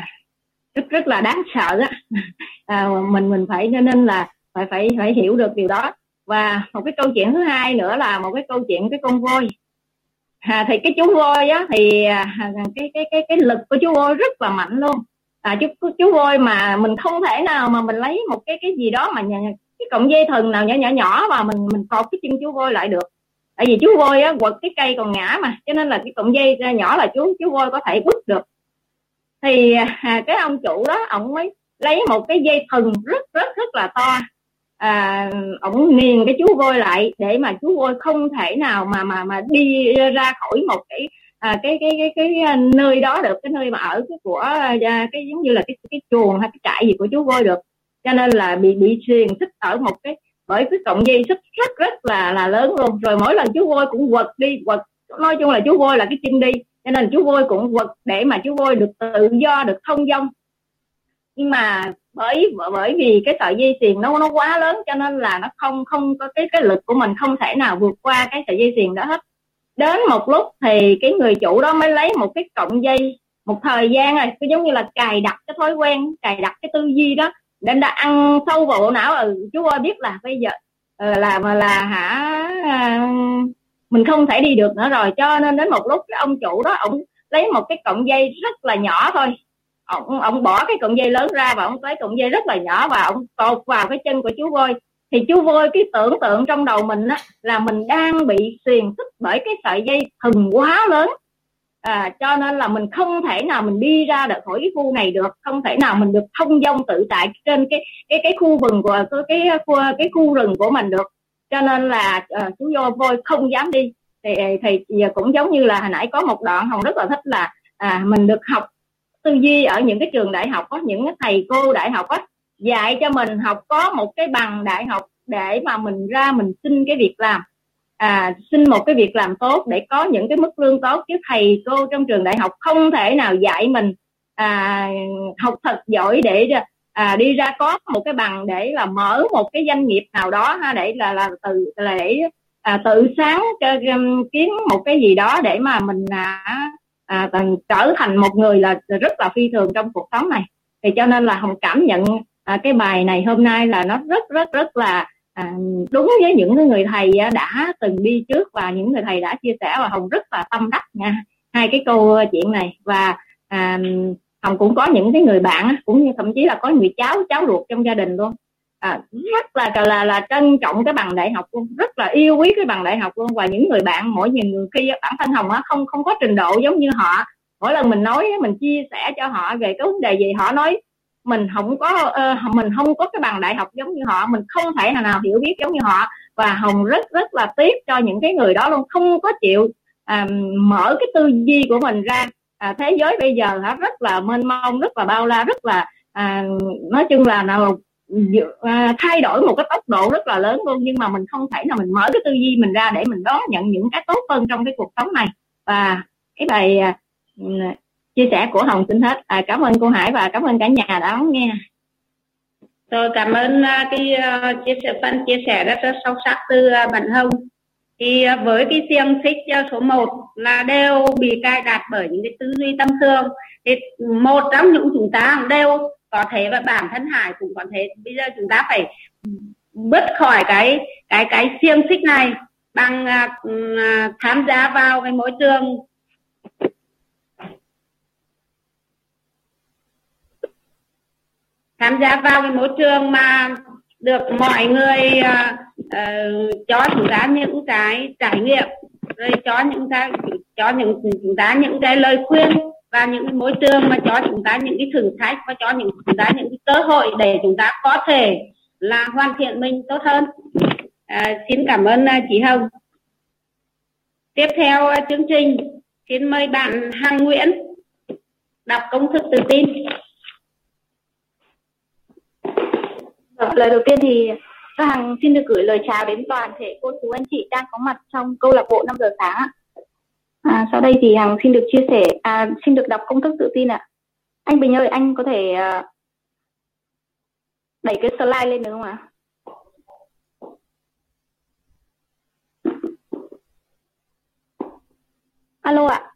rất rất là đáng sợ á à, mình mình phải nên là phải phải phải hiểu được điều đó. Và một cái câu chuyện thứ hai nữa là một cái câu chuyện cái con voi. À, thì cái chú voi á thì à, cái cái cái cái lực của chú voi rất là mạnh luôn. À, chú chú voi mà mình không thể nào mà mình lấy một cái cái gì đó mà nhà, cái cọng dây thừng nào nhỏ nhỏ nhỏ và mình mình cột cái chân chú voi lại được. Tại vì chú voi á quật cái cây còn ngã mà cho nên là cái cọng dây nhỏ là chú chú voi có thể bứt được thì à, à, cái ông chủ đó ông mới lấy một cái dây thừng rất rất rất là to à, ổng niền cái chú voi lại để mà chú voi không thể nào mà mà mà đi ra khỏi một cái à, cái, cái cái cái cái nơi đó được cái nơi mà ở cái của à, cái giống như là cái cái chuồng hay cái trại gì của chú voi được. Cho nên là bị bị xiềng xích ở một cái bởi cái cọng dây xích rất rất là là lớn luôn. Rồi mỗi lần chú voi cũng quật đi quật nói chung là chú voi là cái chim đi cho nên chú voi cũng quật để mà chú voi được tự do được thông dong. Nhưng mà bởi bởi vì cái sợi dây xiềng nó nó quá lớn cho nên là nó không không có cái cái lực của mình không thể nào vượt qua cái sợi dây xiềng đó hết. Đến một lúc thì cái người chủ đó mới lấy một cái cọng dây một thời gian rồi cứ giống như là cài đặt cái thói quen cài đặt cái tư duy đó nên đã ăn sâu vào bộ não. Ừ, chú ơi biết là bây giờ ờ, là mà là hả à, mình không thể đi được nữa rồi cho nên đến một lúc cái ông chủ đó ông lấy một cái cọng dây rất là nhỏ thôi. Ông ông bỏ cái cọng dây lớn ra và ông lấy cọng dây rất là nhỏ và ông cột vào cái chân của chú voi thì chú voi cái tưởng tượng trong đầu mình á là mình đang bị xiềng xích bởi cái sợi dây thừng quá lớn. À, cho nên là mình không thể nào mình đi ra được khỏi cái khu này được không thể nào mình được thông dong tự tại trên cái cái cái khu vườn của cái cái khu, cái khu rừng của mình được cho nên là uh, chú vô vôi không dám đi. Thì thì cũng giống như là hồi nãy có một đoạn hồng rất là thích là à, mình được học tư duy ở những cái trường đại học có những cái thầy cô đại học á dạy cho mình học có một cái bằng đại học để mà mình ra mình xin cái việc làm. À, xin một cái việc làm tốt để có những cái mức lương tốt. Chứ thầy cô trong trường đại học không thể nào dạy mình à, học thật giỏi để à, đi ra có một cái bằng để là mở một cái doanh nghiệp nào đó ha để là là từ là để à, tự sáng kiếm một cái gì đó để mà mình à, à, trở thành một người là rất là phi thường trong cuộc sống này. Thì cho nên là hồng cảm nhận à, cái bài này hôm nay là nó rất rất rất là à, đúng với những người thầy à, đã từng đi trước và những người thầy đã chia sẻ và hồng rất là tâm đắc nha. Hai cái câu chuyện này và à, hồng cũng có những cái người bạn cũng như thậm chí là có người cháu cháu ruột trong gia đình luôn. À, rất là là là trân trọng cái bằng đại học luôn rất là yêu quý cái bằng đại học luôn. Và những người bạn mỗi nhìn khi bản thân hồng á không không có trình độ giống như họ. Mỗi lần mình nói mình chia sẻ cho họ về cái vấn đề gì họ nói mình không có uh, mình không có cái bằng đại học giống như họ mình không thể nào nào hiểu biết giống như họ. Và hồng rất rất là tiếc cho những cái người đó luôn không có chịu um, mở cái tư duy của mình ra à, thế giới bây giờ hả? Rất là mênh mông rất là bao la rất là à, nói chung là nào à, thay đổi một cái tốc độ rất là lớn luôn. Nhưng mà mình không thể nào mình mở cái tư duy mình ra để mình đón nhận những cái tốt hơn trong cái cuộc sống này. Và cái bài à, chia sẻ của hồng xin hết. À, cảm ơn cô hải và cảm ơn cả nhà đã lắng nghe. Tôi cảm ơn uh, cái uh, chia sẻ phân chia sẻ rất, rất sâu sắc từ à, uh, bạn hồng thì à, với cái xiềng xích à, số 1 là đều bị cài đặt bởi những cái tư duy tâm thương thì một trong những chúng ta đều có thể và bản thân hải cũng có thể bây giờ chúng ta phải bứt khỏi cái cái cái xiềng xích này bằng uh, tham gia vào cái môi trường. Tham gia vào cái môi trường mà được mọi người uh, uh, cho chúng ta những cái trải nghiệm rồi cho những cái cho những chúng ta những cái lời khuyên và những cái môi trường mà cho chúng ta những cái thử thách và cho những chúng ta những cái cơ hội để chúng ta có thể là hoàn thiện mình tốt hơn. À, xin cảm ơn uh, chị Hồng. Tiếp theo uh, chương trình xin mời bạn Hằng Nguyễn đọc công thức tự tin. Vâng, lời đầu tiên thì các hàng xin được gửi lời chào đến toàn thể cô chú anh chị đang có mặt trong câu lạc bộ 5 giờ sáng ạ. À, sau đây thì Hằng xin được chia sẻ, à, xin được đọc công thức tự tin ạ. Anh Bình ơi, anh có thể uh, đẩy cái slide lên được không ạ? Alo ạ.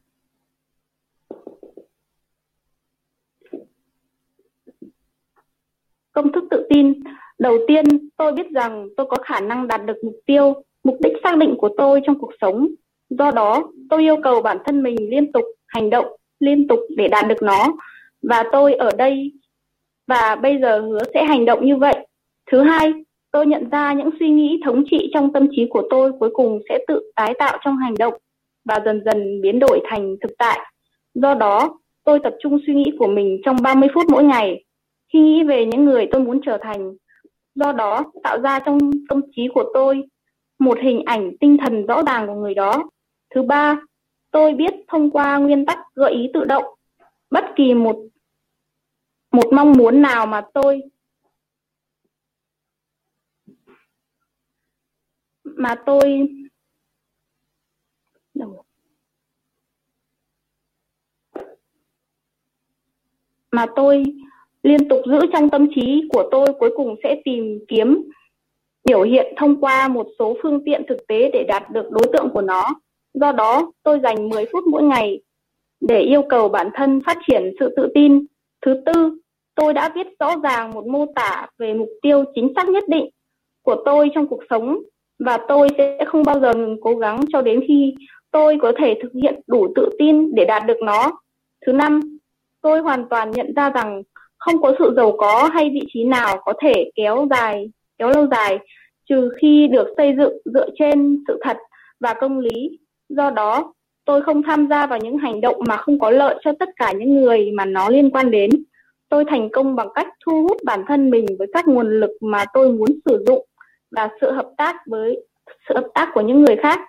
Công thức tự tin, đầu tiên tôi biết rằng tôi có khả năng đạt được mục tiêu, mục đích xác định của tôi trong cuộc sống. Do đó, tôi yêu cầu bản thân mình liên tục hành động, liên tục để đạt được nó. Và tôi ở đây và bây giờ hứa sẽ hành động như vậy. Thứ hai, tôi nhận ra những suy nghĩ thống trị trong tâm trí của tôi cuối cùng sẽ tự tái tạo trong hành động và dần dần biến đổi thành thực tại. Do đó, tôi tập trung suy nghĩ của mình trong 30 phút mỗi ngày khi nghĩ về những người tôi muốn trở thành. Do đó, tạo ra trong tâm trí của tôi một hình ảnh tinh thần rõ ràng của người đó. Thứ ba, tôi biết thông qua nguyên tắc gợi ý tự động, bất kỳ một một mong muốn nào mà tôi mà tôi mà tôi liên tục giữ trong tâm trí của tôi cuối cùng sẽ tìm kiếm biểu hiện thông qua một số phương tiện thực tế để đạt được đối tượng của nó. Do đó, tôi dành 10 phút mỗi ngày để yêu cầu bản thân phát triển sự tự tin. Thứ tư, tôi đã viết rõ ràng một mô tả về mục tiêu chính xác nhất định của tôi trong cuộc sống và tôi sẽ không bao giờ ngừng cố gắng cho đến khi tôi có thể thực hiện đủ tự tin để đạt được nó. Thứ năm, tôi hoàn toàn nhận ra rằng không có sự giàu có hay vị trí nào có thể kéo dài, kéo lâu dài trừ khi được xây dựng dựa trên sự thật và công lý. Do đó, tôi không tham gia vào những hành động mà không có lợi cho tất cả những người mà nó liên quan đến. Tôi thành công bằng cách thu hút bản thân mình với các nguồn lực mà tôi muốn sử dụng và sự hợp tác với sự hợp tác của những người khác.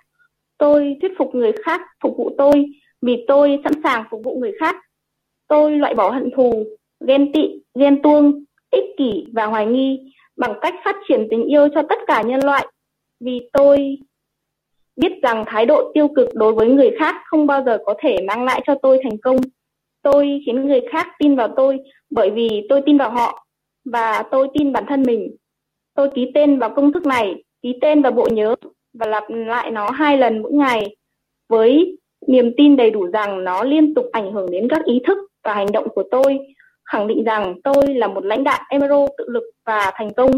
Tôi thuyết phục người khác phục vụ tôi vì tôi sẵn sàng phục vụ người khác. Tôi loại bỏ hận thù, ghen tị, ghen tuông, ích kỷ và hoài nghi bằng cách phát triển tình yêu cho tất cả nhân loại. Vì tôi biết rằng thái độ tiêu cực đối với người khác không bao giờ có thể mang lại cho tôi thành công. Tôi khiến người khác tin vào tôi bởi vì tôi tin vào họ và tôi tin bản thân mình. Tôi ký tên vào công thức này, ký tên vào bộ nhớ và lặp lại nó hai lần mỗi ngày với niềm tin đầy đủ rằng nó liên tục ảnh hưởng đến các ý thức và hành động của tôi, khẳng định rằng tôi là một lãnh đạo Emerald tự lực và thành công.